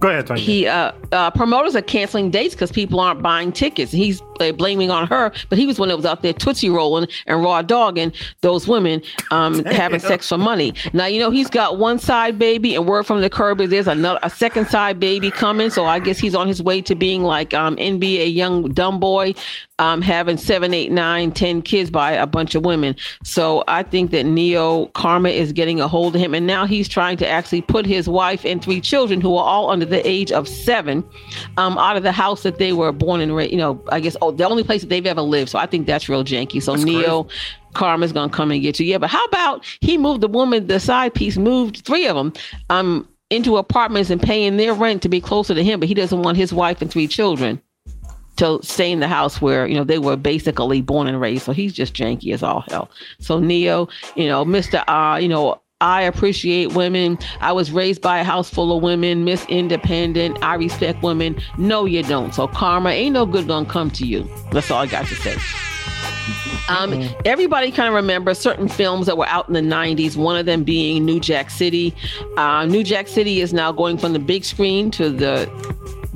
Go ahead, Tanya. He uh, uh, promoters are canceling dates because people aren't buying tickets. He's uh, blaming on her, but he was one that was out there tootsie rolling and raw dogging those women um, <laughs> having sex for money. Now you know he's got one side baby, and word from the curb is there's another a second side baby coming. So I guess he's on his way to being like um, NBA young dumb boy, um, having seven, eight, nine, ten kids by a bunch of women. So I think that Ne-Yo Karma is getting a hold of him, and now he's trying to actually put his wife and three children, who are all under the age of seven, um, out of the house that they were born and raised. You know, I guess oh, the only place that they've ever lived. So I think that's real janky. So that's Ne-Yo. Crazy. Karma's gonna come and get you. Yeah, but how about he moved the woman, the side piece, moved three of them um into apartments and paying their rent to be closer to him, but he doesn't want his wife and three children to stay in the house where you know they were basically born and raised. So he's just janky as all hell. So Ne-Yo, you know, Mister, uh, you know, I appreciate women. I was raised by a house full of women, Miss Independent. I respect women. No, you don't. So karma ain't no good gonna come to you. That's all I got to say. Um, everybody kind of remembers certain films that were out in the 90s, one of them being New Jack City. Uh, New Jack City is now going from the big screen to the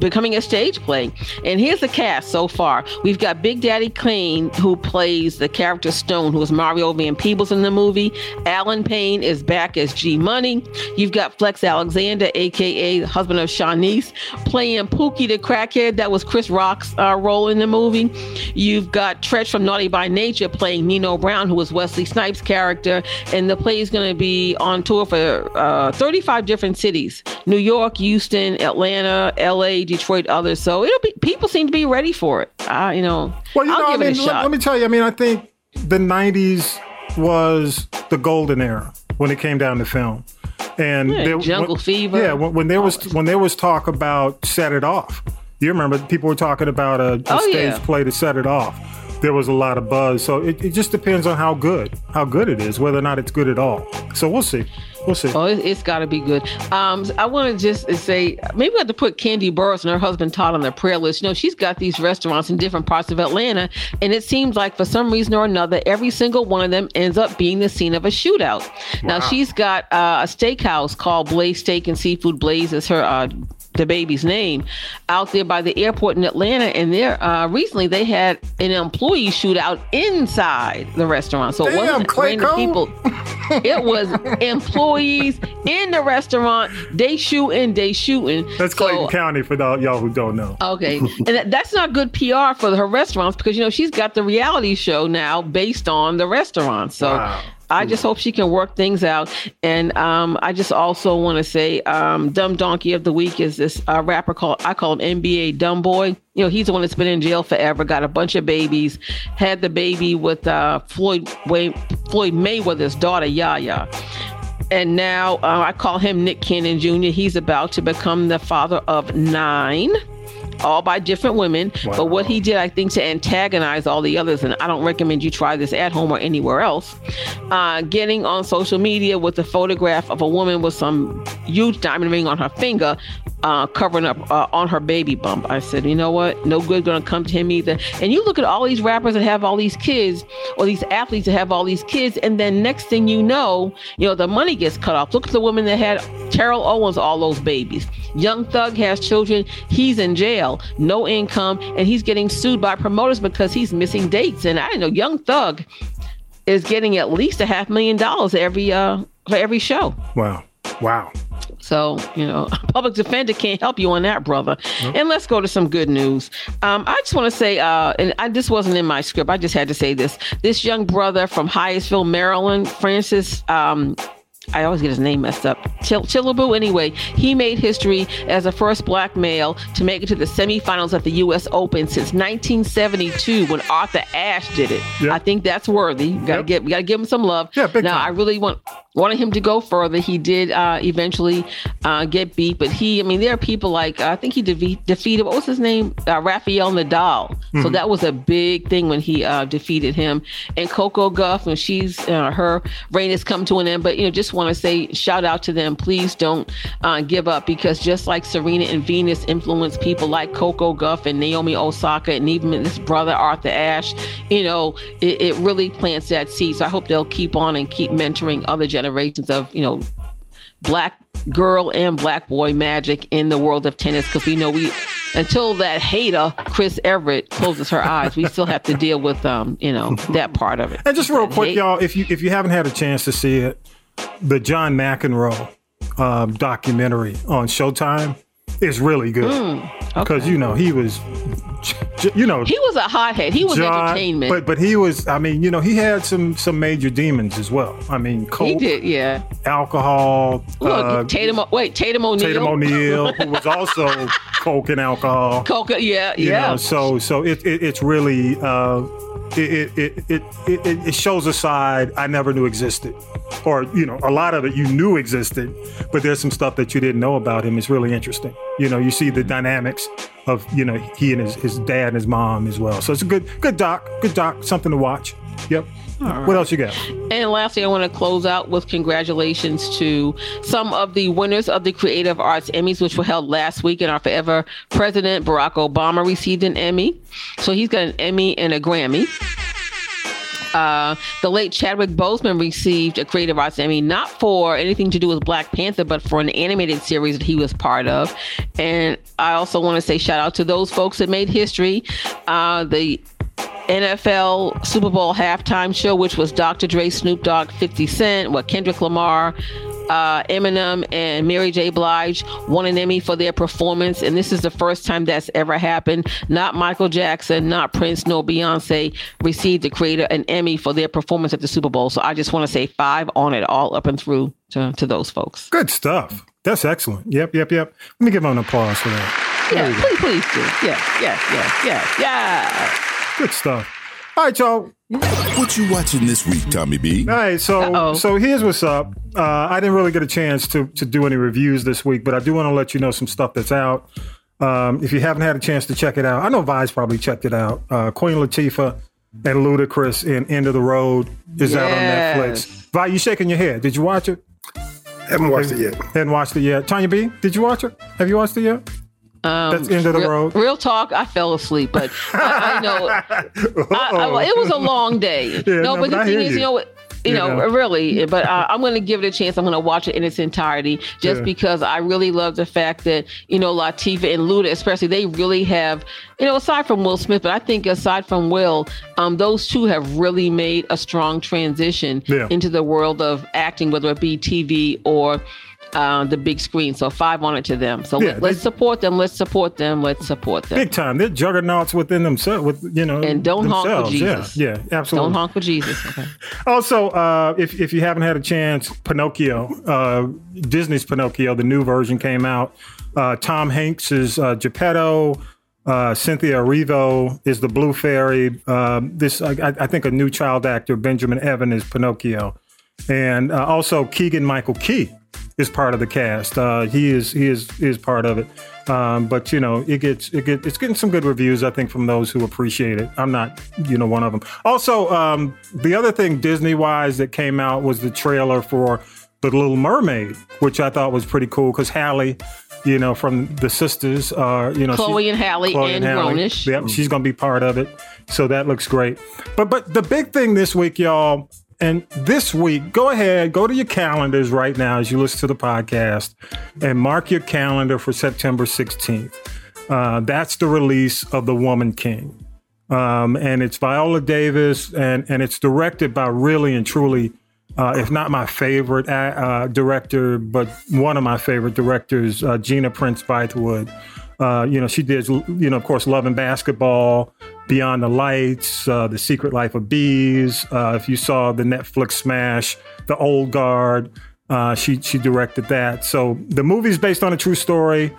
becoming a stage play. And here's the cast so far. We've got Big Daddy Kane, who plays the character Stone, who was Mario Van Peebles in the movie. Allen Payne is back as G Money. You've got Flex Alexander, aka husband of Shanice, playing Pookie the crackhead. That was Chris Rock's uh, role in the movie. You've got Treach from Naughty by Nature playing Nino Brown, who was Wesley Snipes' character. And the play is going to be on tour for uh, 35 different cities New York, Houston, Atlanta, LA, Detroit, others. So it'll be people seem to be ready for it. I, you know, well, you I'll know, give I mean, it a let, shot. let me tell you. I mean, I think the '90s was the golden era when it came down to film. And Yeah, there- Jungle when- Fever, Yeah, when, when there was when there was talk about set it off. You remember people were talking about a, a Oh, stage yeah. play to set it off. There was a lot of buzz. So it, it just depends on how good how good it is, whether or not it's good at all. So we'll see. We'll see. Oh, it, it's got to be good. Um, I want to just say maybe we have to put Kandi Burruss and her husband Todd on the prayer list. You know, she's got these restaurants in different parts of Atlanta, and it seems like for some reason or another, every single one of them ends up being the scene of a shootout. Now she's got uh, a steakhouse called Blaze Steak and Seafood. Blaze is her uh, the baby's name out there by the airport in Atlanta. And there, uh, recently they had an employee shootout inside the restaurant. So it Damn, wasn't random Clayco. people. <laughs> It was employees in the restaurant. They shooting, they shooting. That's So- Clayton County for the, y'all who don't know. Okay, <laughs> and that's not good PR for her restaurants because you know she's got the reality show now based on the restaurant. So I just hope she can work things out. And um, I just also want to say, um, "Dumb Donkey of the Week" is this uh, rapper called I call him NBA Dumb Boy. You know, he's the one that's been in jail forever, got a bunch of babies, had the baby with uh, Floyd Way, Floyd Mayweather's daughter Yaya. And now uh, I call him Nick Cannon Jr. He's about to become the father of nine, all by different women. But what he did, I think, to antagonize all the others, and I don't recommend you try this at home or anywhere else, uh, getting on social media with a photograph of a woman with some huge diamond ring on her finger. Uh, covering up uh, on her baby bump. I said, you know what? No good gonna come to him either. And you look at all these rappers that have all these kids, or these athletes that have all these kids, and then next thing you know, you know the money gets cut off. Look at the woman that had Terrell Owens, all those babies. Young Thug has children. He's in jail, no income, and he's getting sued by promoters because he's missing dates. And I know Young Thug is getting at least a half million dollars every uh for every show. Wow. Wow. So, you know, <laughs> public defender can't help you on that, brother. And let's go to some good news. Um, I just want to say, uh, and I, this wasn't in my script. I just had to say this. This young brother from Hyattsville, Maryland, Frances, um, I always get his name messed up. Chil- Chillaboo, anyway, he made history as the first black male to make it to the semifinals of the U.S. Open since 1972 when Arthur Ashe did it. I think that's worthy. We gotta get, we gotta give him some love. Yeah, big now I really want wanted him to go further. He did uh, eventually uh, get beat, but he, I mean, there are people like I think he defeat, defeated what was his name, uh, Rafael Nadal. So Mhm. that was a big thing when he uh, defeated him. And Coco Gauff, and she's uh, her reign has come to an end. But you know, just want to say shout out to them. Please don't uh, give up because just like Serena and Venus influenced people like Coco Gauff and Naomi Osaka and even this brother Arthur Ashe, you know, it, it really plants that seed. So I hope they'll keep on and keep mentoring other generations of you know black girl and black boy magic in the world of tennis because we know we until that hater Chris Evert closes her eyes we still have to deal with um you know that part of it And just real That quick, hate. y'all, if you if you haven't had a chance to see it, the John McEnroe um, documentary on Showtime is really good Mm, because you know he was, you know, he was a hothead he was John- entertainment but but he was. I mean, you know, he had some some major demons as well. I mean, coke, he did yeah alcohol. look uh, Tatum wait Tatum O'Neal Tatum O'Neal, who was also <laughs> coke and alcohol. Coca yeah You yeah know, so so it, it it's really uh, it, it, it, it, it shows a side I never knew existed, or you know, a lot of it you knew existed, but there's some stuff that you didn't know about him. It's really interesting. You know, you see the dynamics of you know he and his, his dad and his mom as well. So it's a good good doc, good doc, something to watch. Yep. What else you got? And lastly, I want to close out with congratulations to some of the winners of the Creative Arts Emmys, which were held last week. And our forever president, Barack Obama, received an Emmy. So he's got an Emmy and a Grammy. Uh, the late Chadwick Boseman received a Creative Arts Emmy, not for anything to do with Black Panther, but for an animated series that he was part of. And I also want to say shout out to those folks that made history. Uh, the NFL Super Bowl halftime show, which was Dr. Dre, Snoop Dogg, 50 Cent, what Kendrick Lamar, uh, Eminem, and Mary J. Blige won an Emmy for their performance. And this is the first time that's ever happened. Not Michael Jackson, not Prince, nor Beyonce received the creator an Emmy for their performance at the Super Bowl. So I just want to say five on it, all up and through to, to those folks. Good stuff. That's excellent. Yep, yep, yep. Let me give him an applause for that. There Yeah, please, please do. Yeah, yeah, yeah, yeah, yeah. Good stuff. All right, y'all. What you watching this week, Tommy B? All right, so so here's what's up. Uh, I didn't really get a chance to to do any reviews this week, but I do want to let you know some stuff that's out. Um, if you haven't had a chance to check it out, I know Vice probably checked it out. Uh, Queen Latifah and Ludacris in End of the Road is out on Netflix. Vi, you shaking your head? Did you watch it? Haven't watched it yet. Haven't watched it yet. Tanya B, did you watch it? Have you watched it yet? Um, That's the end of the real, road. Real talk, I fell asleep, but I, I know I, I, it was a long day. <laughs> Yeah, no, no, but but the thing is, you. you know, you You know, know. really. But uh, I'm going to give it a chance. I'm going to watch it in its entirety, just Yeah. because I really love the fact that you know Latifah and Luda, especially, they really have, you know, aside from Will Smith, but I think aside from Will, um, those two have really made a strong transition Yeah. into the world of acting, whether it be TV or. Uh, the big screen. So five on it to them. So Yeah, let, let's support them. Let's support them. Let's support them. Big time. They're juggernauts within themselves. With you know, And don't honk for. Jesus. Yeah, yeah, absolutely. Don't honk for Jesus. Okay. <laughs> Also, uh, if if you haven't had a chance, Pinocchio, uh, Disney's Pinocchio, the new version came out. Uh, Tom Hanks is uh, Geppetto. Uh, Cynthia Erivo is the Blue Fairy. Um, this, I, I I think, a new child actor, Benjamin Evan, is Pinocchio, and uh, also Keegan Michael Key is part of the cast. Uh, he is he is he is part of it. Um, but you know, it gets it get it's getting some good reviews, I think, from those who appreciate it. I'm not, you know, one of them. Also, um, the other thing Disney wise that came out was the trailer for The Little Mermaid, which I thought was pretty cool because Halle, you know, from the sisters, uh, you know, Chloe and Halle Chloe and Halle. Grownish. Yep, she's gonna be part of it. So that looks great. But but the big thing this week, y'all, and this week, go ahead, go to your calendars right now as you listen to the podcast and mark your calendar for September 16th. Uh, that's the release of The Woman King. Um, and it's Viola Davis, and, and it's directed by really and truly, uh, if not my favorite uh, director, but one of my favorite directors, uh, Gina Prince Bythewood. Uh, you know, she did, you know, of course, Love and Basketball, Beyond the Lights, uh, The Secret Life of Bees. Uh, if you saw the Netflix smash, The Old Guard, uh, she she directed that. So the movie's based on a true story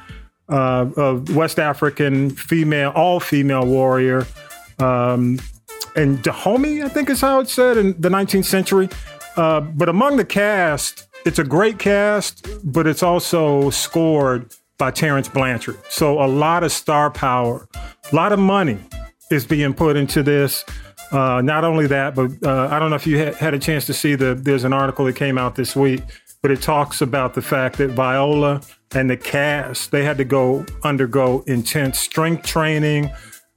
uh, of West African female, all female warrior, um, and Dahomey, I think is how it's said in the 19th century. But among the cast, it's a great cast, but it's also scored by Terence Blanchard. So a lot of star power, a lot of money is being put into this. Uh, not only that, but uh, I don't know if you had, had a chance to see the. There's an article that came out this week, but it talks about the fact that Viola and the cast they had to go undergo intense strength training,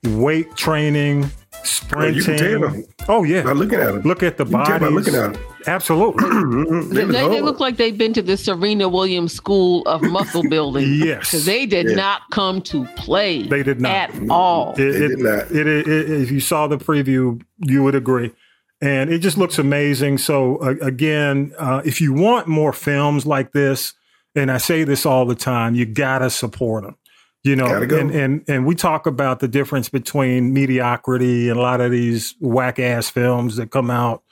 weight training, sprinting. tell. Oh yeah, By looking at 'em. Look at the body. can tell bodies. by looking at 'em. Absolutely. <clears throat> They, they look like they've been to the Serena Williams School of Muscle <laughs> Building. yes, they did Yeah. not come to play. They did not at all. It, it, it- it- it- if you saw the preview, you would agree. And it just looks amazing. So, uh, again, uh, if you want more films like this, and I say this all the time, you got to support them. You know, go. and, and and we talk about the difference between mediocrity and a lot of these whack ass films that come out.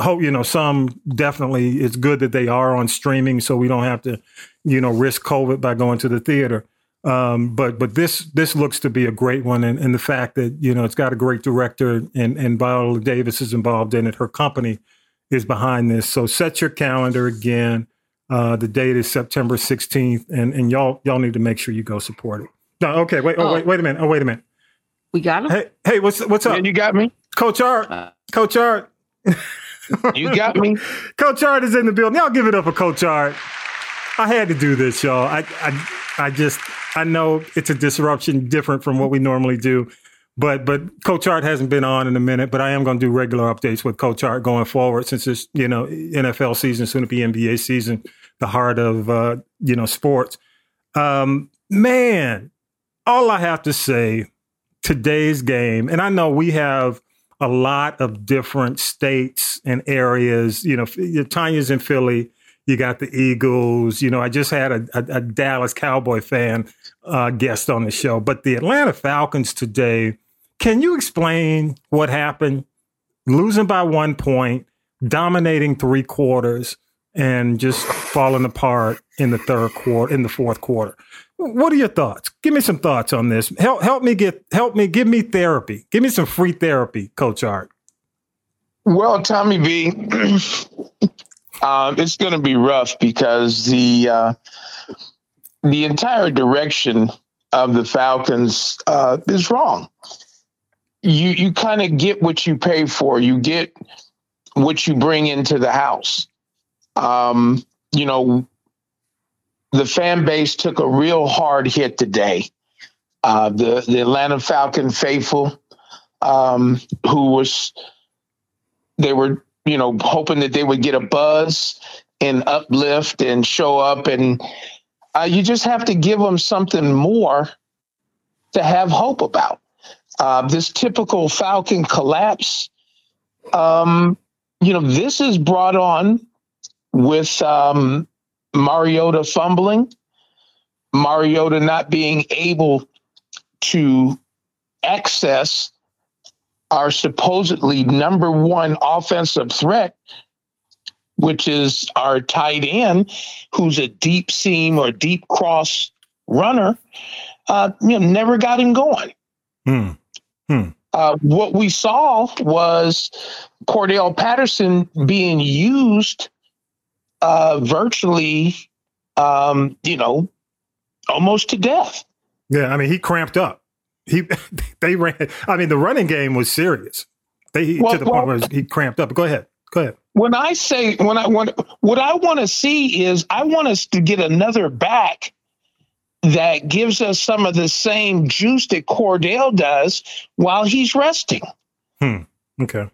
Hope you know some definitely. It's good that they are on streaming, so we don't have to, you know, risk COVID by going to the theater. Um, but but this this looks to be a great one, and, and the fact that you know it's got a great director and and Viola Davis is involved in it. Her company is behind this. So set your calendar again. Uh, the date is September 16th, and and y'all y'all need to make sure you go support it. No, okay, wait, oh, Oh. wait, wait a minute. Oh, wait a minute. We got him. Hey, hey, what's what's up? you got me, Coach Art. Coach Art. You got me. <laughs> Coach Art is in the building. Y'all give it up for Coach Art. I had to do this, y'all. I, I, I just, I know it's a disruption different from what we normally do, but, but Coach Art hasn't been on in a minute. But I am going to do regular updates with Coach Art going forward, since it's you know NFL season, soon to be NBA season, the heart of uh, you know sports. Um, man, all I have to say, today's game, and I know we have a lot of different states and areas. You know, Tanya's in Philly. You got the Eagles. You know, I just had a, a, a Dallas Cowboy fan uh, guest on the show, but the Atlanta Falcons today. Can you explain what happened? Losing by one point, dominating three quarters, and just falling apart in the third quarter, in the fourth quarter. What are your thoughts? Give me some thoughts on this. Help help me get help me give me therapy. Give me some free therapy, Coach Art. Well, Tommy B, <clears throat> um, it's going to be rough because the uh, the entire direction of the Falcons uh, is wrong. You you kind of get what you pay for. You get what you bring into the house. Um, you know, the fan base took a real hard hit today. Uh, the the Atlanta Falcon faithful, um, who was they were you know hoping that they would get a buzz and uplift and show up, and uh, you just have to give them something more to have hope about. Uh, this typical Falcon collapse, um, you know, this is brought on with um, Mariota fumbling, Mariota not being able to access our supposedly number one offensive threat, which is our tight end, who's a deep seam or deep cross runner, uh, you know, never got him going. Hmm. Hmm. Uh, what we saw was Cordell Patterson being used uh, virtually, um, you know, almost to death. Yeah, I mean, he cramped up. He <laughs> they ran. I mean, the running game was serious. They well, to the well, point where he cramped up. Go ahead. Go ahead. When I say when I want what I want to see is I want us to get another back that gives us some of the same juice that Cordell does while he's resting. Hmm. Okay.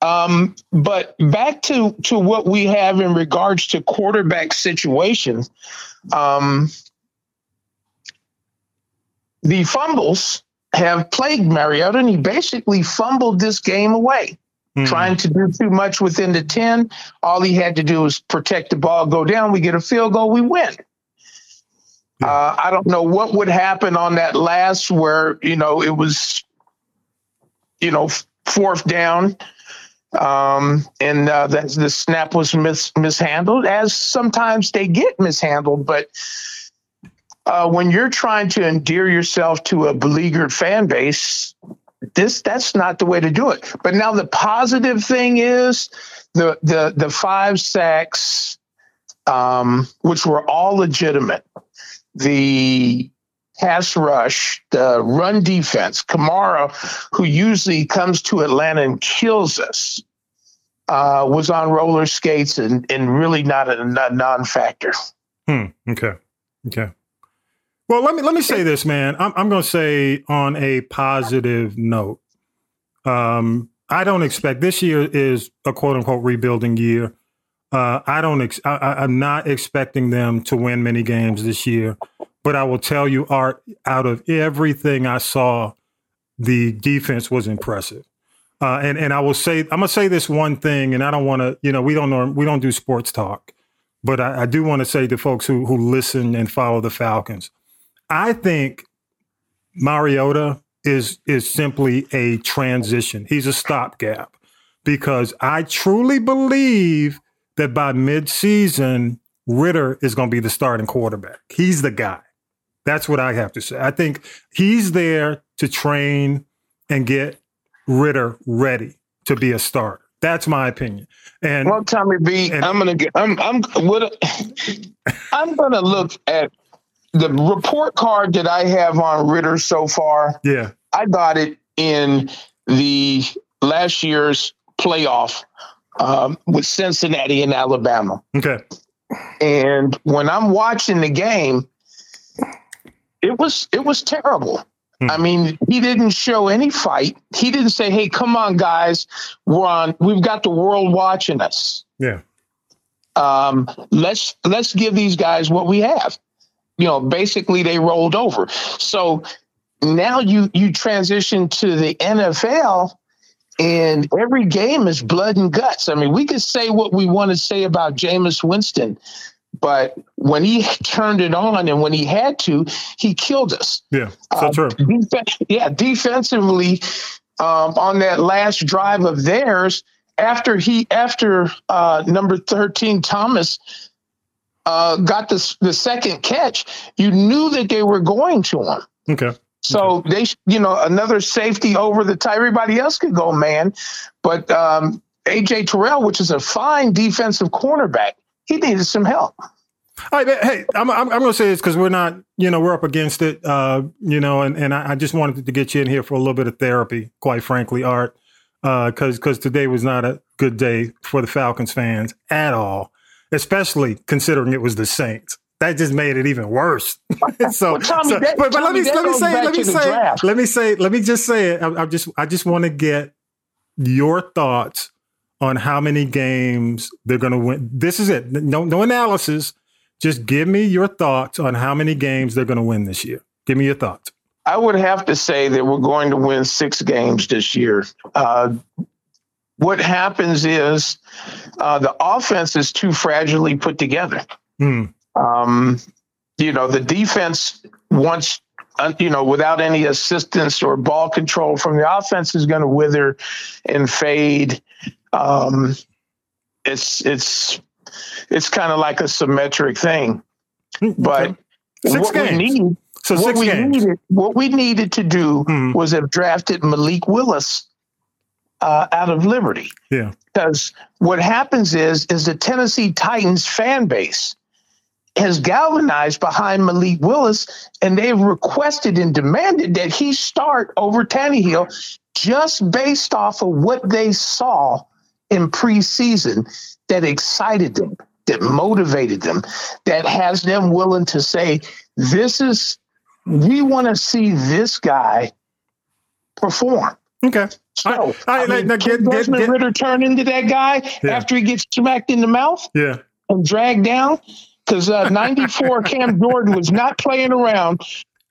Um, but back to to what we have in regards to quarterback situations, um, the fumbles have plagued Mariota, and he basically fumbled this game away. Mm-hmm. Trying to do too much within the 10. All he had to do was protect the ball, go down. We get a field goal, we win. Uh, I don't know what would happen on that last where, you know, it was, you know, fourth down. Um, and uh, that the snap was mis- mishandled, as sometimes they get mishandled. But uh, when you're trying to endear yourself to a beleaguered fan base, this that's not the way to do it. But now the positive thing is the the the five sacks, um, which were all legitimate the pass rush, the run defense, Kamara, who usually comes to Atlanta and kills us, uh, was on roller skates and, and really not a, a non-factor. Hmm. Okay. Okay. Well, let me let me say this, man. I'm I'm going to say on a positive note. Um, I don't expect this year is a quote unquote rebuilding year. Uh, I don't. Ex- I, am not expecting them to win many games this year, but I will tell you, Art. Out of everything I saw, the defense was impressive. Uh, and and I will say, I'm gonna say this one thing, and I don't want to. You know, we don't. We don't do sports talk, but I, I do want to say to folks who who listen and follow the Falcons, I think Mariota is is simply a transition. He's a stopgap because I truly believe that by midseason, Ridder is going to be the starting quarterback. He's the guy. That's what I have to say. I think he's there to train and get Ridder ready to be a starter. That's my opinion. And well, Tommy B, and, I'm gonna get. I'm. I'm. What? I'm gonna look at the report card that I have on Ridder so far. Yeah, I got it in the last year's playoff um, with Cincinnati and Alabama. Okay. And when I'm watching the game, it was it was terrible. Hmm. I mean, he didn't show any fight. He didn't say, "Hey, come on, guys, we're on. We've got the world watching us." Yeah. Um, let's let's give these guys what we have. You know, basically they rolled over. So now you you transition to the NFL and every game is blood and guts. I mean, we could say what we want to say about Jameis Winston, but when he turned it on and when he had to, he killed us. Yeah, so uh, true. Def- yeah, defensively, um, on that last drive of theirs, after he after uh, number thirteen Thomas uh, got the the second catch, you knew that they were going to him. Okay. So they, you know, another safety over the tie. Everybody else could go man, but um, AJ Terrell, which is a fine defensive cornerback, he needed some help. All right, hey, I'm, I'm, I'm going to say this because we're not, you know, we're up against it, uh, you know, and, and I, I, just wanted to get you in here for a little bit of therapy, quite frankly, Art, because uh, because today was not a good day for the Falcons fans at all. especially considering it was the Saints. That just made it even worse. <laughs> so, Well, Tommy, so- that- but, but let me let me say back let me say let me say let me just say it. I, I just I just want to get your thoughts on how many games they're going to win. This is it. No no analysis. Just give me your thoughts on how many games they're going to win this year. Give me your thoughts. I would have to say that we're going to win six games this year. Uh, what happens is uh, the offense is too fragilely put together. Hmm. Um, you know, the defense wants, uh, you know, without any assistance or ball control from the offense is going to wither and fade. Um, it's it's it's kind of like a symmetric thing, but Six what games. we need, So what six we games. needed, what we needed to do was have drafted Malik Willis uh, out of Liberty Yeah. because what happens is is the Tennessee Titans fan base has galvanized behind Malik Willis, and they've requested and demanded that he start over Tannehill just based off of what they saw in preseason that excited them, that motivated them, that has them willing to say, "This is we want to see this guy perform." Okay. So, I- I, I- mean, now get- get- get- Ridder turn into that guy Yeah. after he gets smacked in the mouth Yeah. and dragged down? Because uh, 94 <laughs> Cam Jordan was not playing around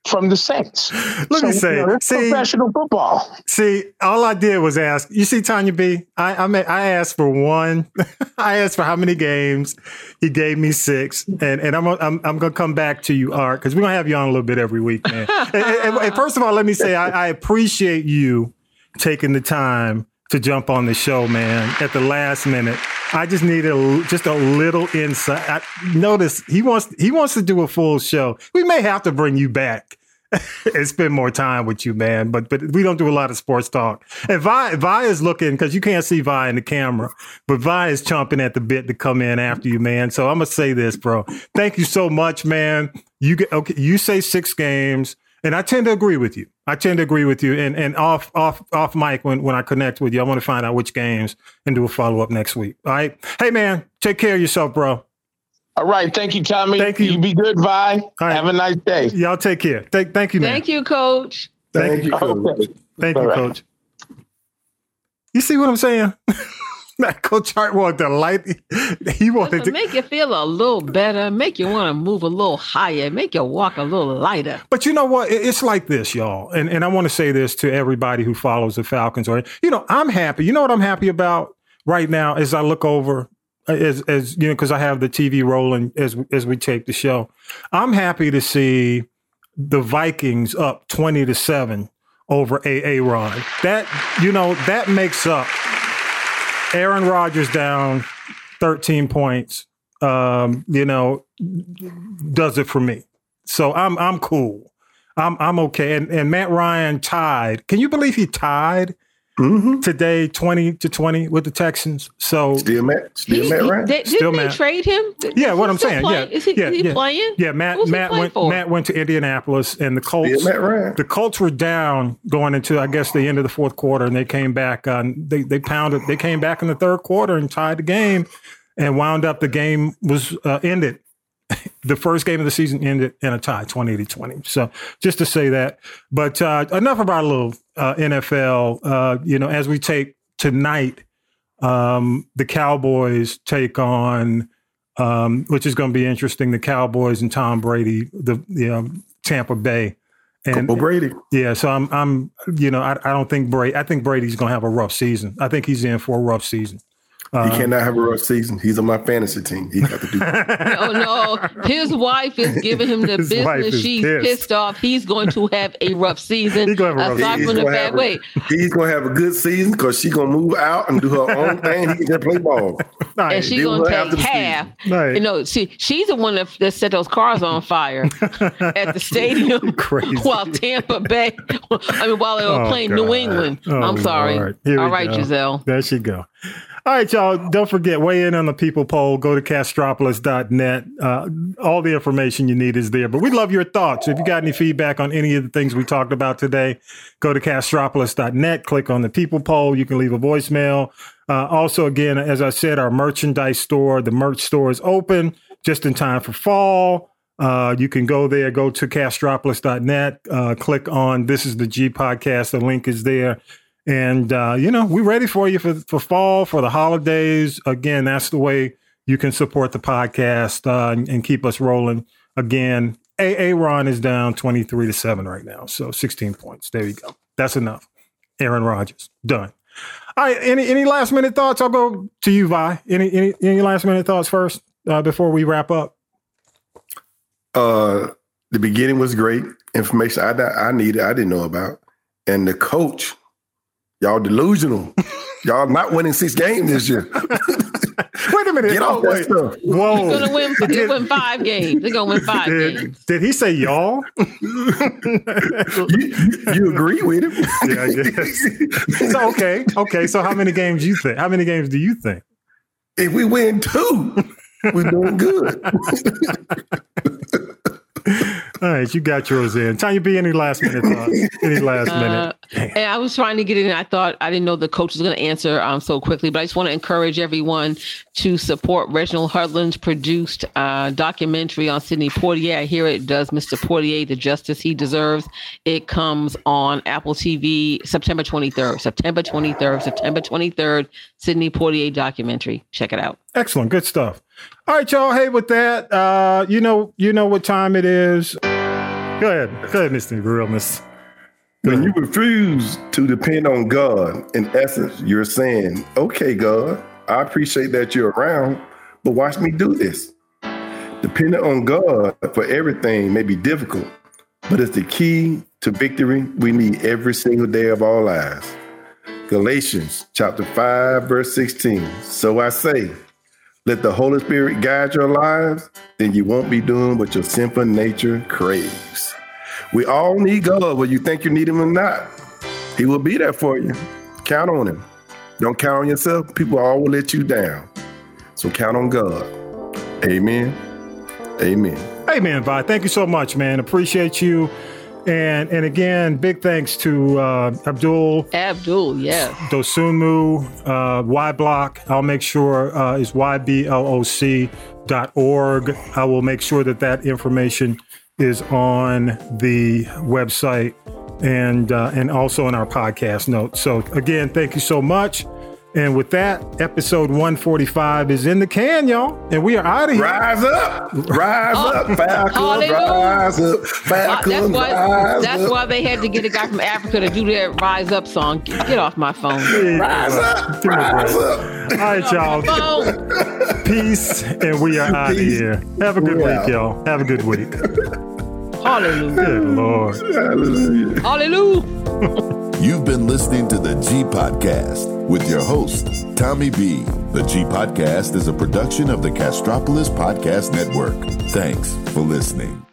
from the Saints. Let me say, you know, see- professional football. See, all I did was ask. You see, Tanya B, I I, ma- I asked for one. <laughs> I asked for how many games. He gave me six, and and I'm I'm, I'm gonna come back to you, Art, because we're gonna have you on a little bit every week, man. <laughs> and, and- and first of all, let me say I, I appreciate you taking the time to jump on the show, man. At the last minute, I just need a, just a little insight. I, notice he wants he wants to do a full show. We may have to bring you back <laughs> and spend more time with you, man. But but we don't do a lot of sports talk. And Vi Vi is looking because you can't see Vi in the camera, but Vi is chomping at the bit to come in after you, man. So I'm gonna say this, bro. Thank you so much, man. You get okay. You say six games, and I tend to agree with you. I tend to agree with you. And and off off off mic when when I connect with you, I want to find out which games and do a follow up next week. All right. Hey, man. Take care of yourself, bro. All right. Thank you, Tommy. Thank you. You be good, Vi. Have a nice day. Y'all take care. Thank thank you, man. Thank you, Coach. Thank, you, Coach. Okay. Thank you, All right. Coach. You see what I'm saying? <laughs> that Coach Hart wanted to light. <laughs> He wanted To make you feel a little better, make you want to move a little higher, make you walk a little lighter. But you know what? It's like this, y'all. And and I want to say this to everybody who follows the Falcons. Or you know, I'm happy. You know what I'm happy about right now as I look over. Uh, as, as you know, because I have the TV rolling as as we tape the show, I'm happy to see the Vikings up twenty to seven over AA Ron. That you know that makes up Aaron Rodgers down 13 points. Um, you know, does it for me. So I'm I'm cool. I'm I'm okay. And and Matt Ryan tied. Can you believe he tied today 20 to 20 with the Texans? So still Matt, still He- Matt he- Ryan. they- didn't Still they Matt. trade him? Yeah, Is what I'm saying. playing? Yeah, Is he, yeah, is he yeah. playing? Yeah, Matt Who's Matt went for? Matt went to Indianapolis and the Colts Matt the Colts were down going into I guess the end of the fourth quarter and they came back uh, they they pounded they came back in the third quarter and tied the game and wound up the game was uh, ended <laughs> the first game of the season ended in a tie 20 to 20 so just to say that but uh, enough about a little uh, NFL uh, you know as we take tonight um, the Cowboys take on um, which is going to be interesting. The Cowboys and Tom Brady, the, the um, Tampa Bay, and Uncle Brady. Yeah, so I'm, I'm, you know, I, I don't think Brady. I think Brady's going to have a rough season. I think he's in for a rough season. He Uh, cannot have a rough season. He's on my fantasy team. He got to do. <laughs> Oh no, his wife is giving him the <laughs> business. She's pissed. pissed off. He's going to have a rough season. <laughs> He gonna have a rough Aside He's gonna have a- He's gonna have a good season because she's gonna move out and do her own thing. He can just play ball. and she's Deal gonna take half. Right. You know, she she's the one that, that set those cars on fire at the stadium while Tampa Bay. I mean, while they were Oh, playing God. New England. Oh, I'm sorry. All right, Here All go. Gisele. There she go. All right, y'all. Don't forget, weigh in on the people poll. Go to castropolis.net. Uh, all the information you need is there. But we love your thoughts. If you got any feedback on any of the things we talked about today, go to castropolis.net. Click on the people poll. You can leave a voicemail. Uh, also, again, as I said, our merchandise store, the merch store is open just in time for fall. Uh, you can go there, go to castropolis.net, uh, click on This is the G podcast. The link is there. And, uh, you know, we're ready for you for, for fall, for the holidays. Again, that's the way you can support the podcast uh, and, and, keep us rolling. Again, AA Ron is down 23 to 7 right now. So 16 points. There you go. That's enough. Aaron Rodgers, done. All right. Any any last minute thoughts? I'll go to you, Vi. Any any, any last minute thoughts first uh, before we wrap up? Uh, the beginning was great. Information I I needed, I didn't know about, and the coach Y'all delusional. <laughs> Y'all not winning six games this year. <laughs> wait a minute. Get off oh, that stuff. Whoa. They're gonna win, <laughs> they win five games. They're gonna win five did, games. Did he say y'all? you, you, agree with him? yeah, I guess. So okay. Okay. So how many games do you think? How many games do you think? If we win two, we're doing good. All right, you got yours in. Time Tanya B, any last minute thoughts? Any last uh, minute? And I was trying to get in. I thought I didn't know the coach was going to answer um, so quickly, but I just want to encourage everyone to support Reginald Hudlin's produced uh, documentary on Sidney Poitier. I hear it does Mr. Poitier the justice he deserves. It comes on Apple TV September 23rd. September 23rd. September 23rd. Sidney Poitier documentary. Check it out. Excellent. Good stuff. All right, y'all. Hey, with that, uh, you know, you know what time it is. Go ahead. Go ahead, Mr. Realness. When you refuse to depend on God, in essence, you're saying, okay, God, I appreciate that you're around, but watch me do this. Depending on God for everything may be difficult, but it's the key to victory we need every single day of our lives. Galatians chapter 5, verse 16. So I say, let the Holy Spirit guide your lives, then you won't be doing what your sinful nature craves. We all need God, whether you think you need Him or not. He will be there for you. Count on Him. Don't count on yourself. People all will let you down. So count on God. Amen. Amen. Amen, Vi. Thank you so much, man. Appreciate you. And and again, big thanks to uh, Abdul. Abdul, yeah. Dosunmu, uh, Y Block. I'll make sure uh, is ybloc.org. I will make sure that that information is on the website and uh, and also in our podcast notes. So again, thank you so much. And with that, episode 145 is in the can, y'all. And we are out of here. Rise up. Rise oh, up. Falcon, rise up. Falcon, uh, that's why, rise That's up. why they had to get a guy from Africa to do that Rise Up song. Get, get off my phone. Rise up. Rise up. All right, y'all. Peace. And we are out of here. Have a good week, out. y'all. Have a good week. Hallelujah. Good Lord. Hallelujah. Hallelujah. You've been listening to the G Podcast with your host, Tommy B. The G Podcast is a production of the Castropolis Podcast Network. Thanks for listening.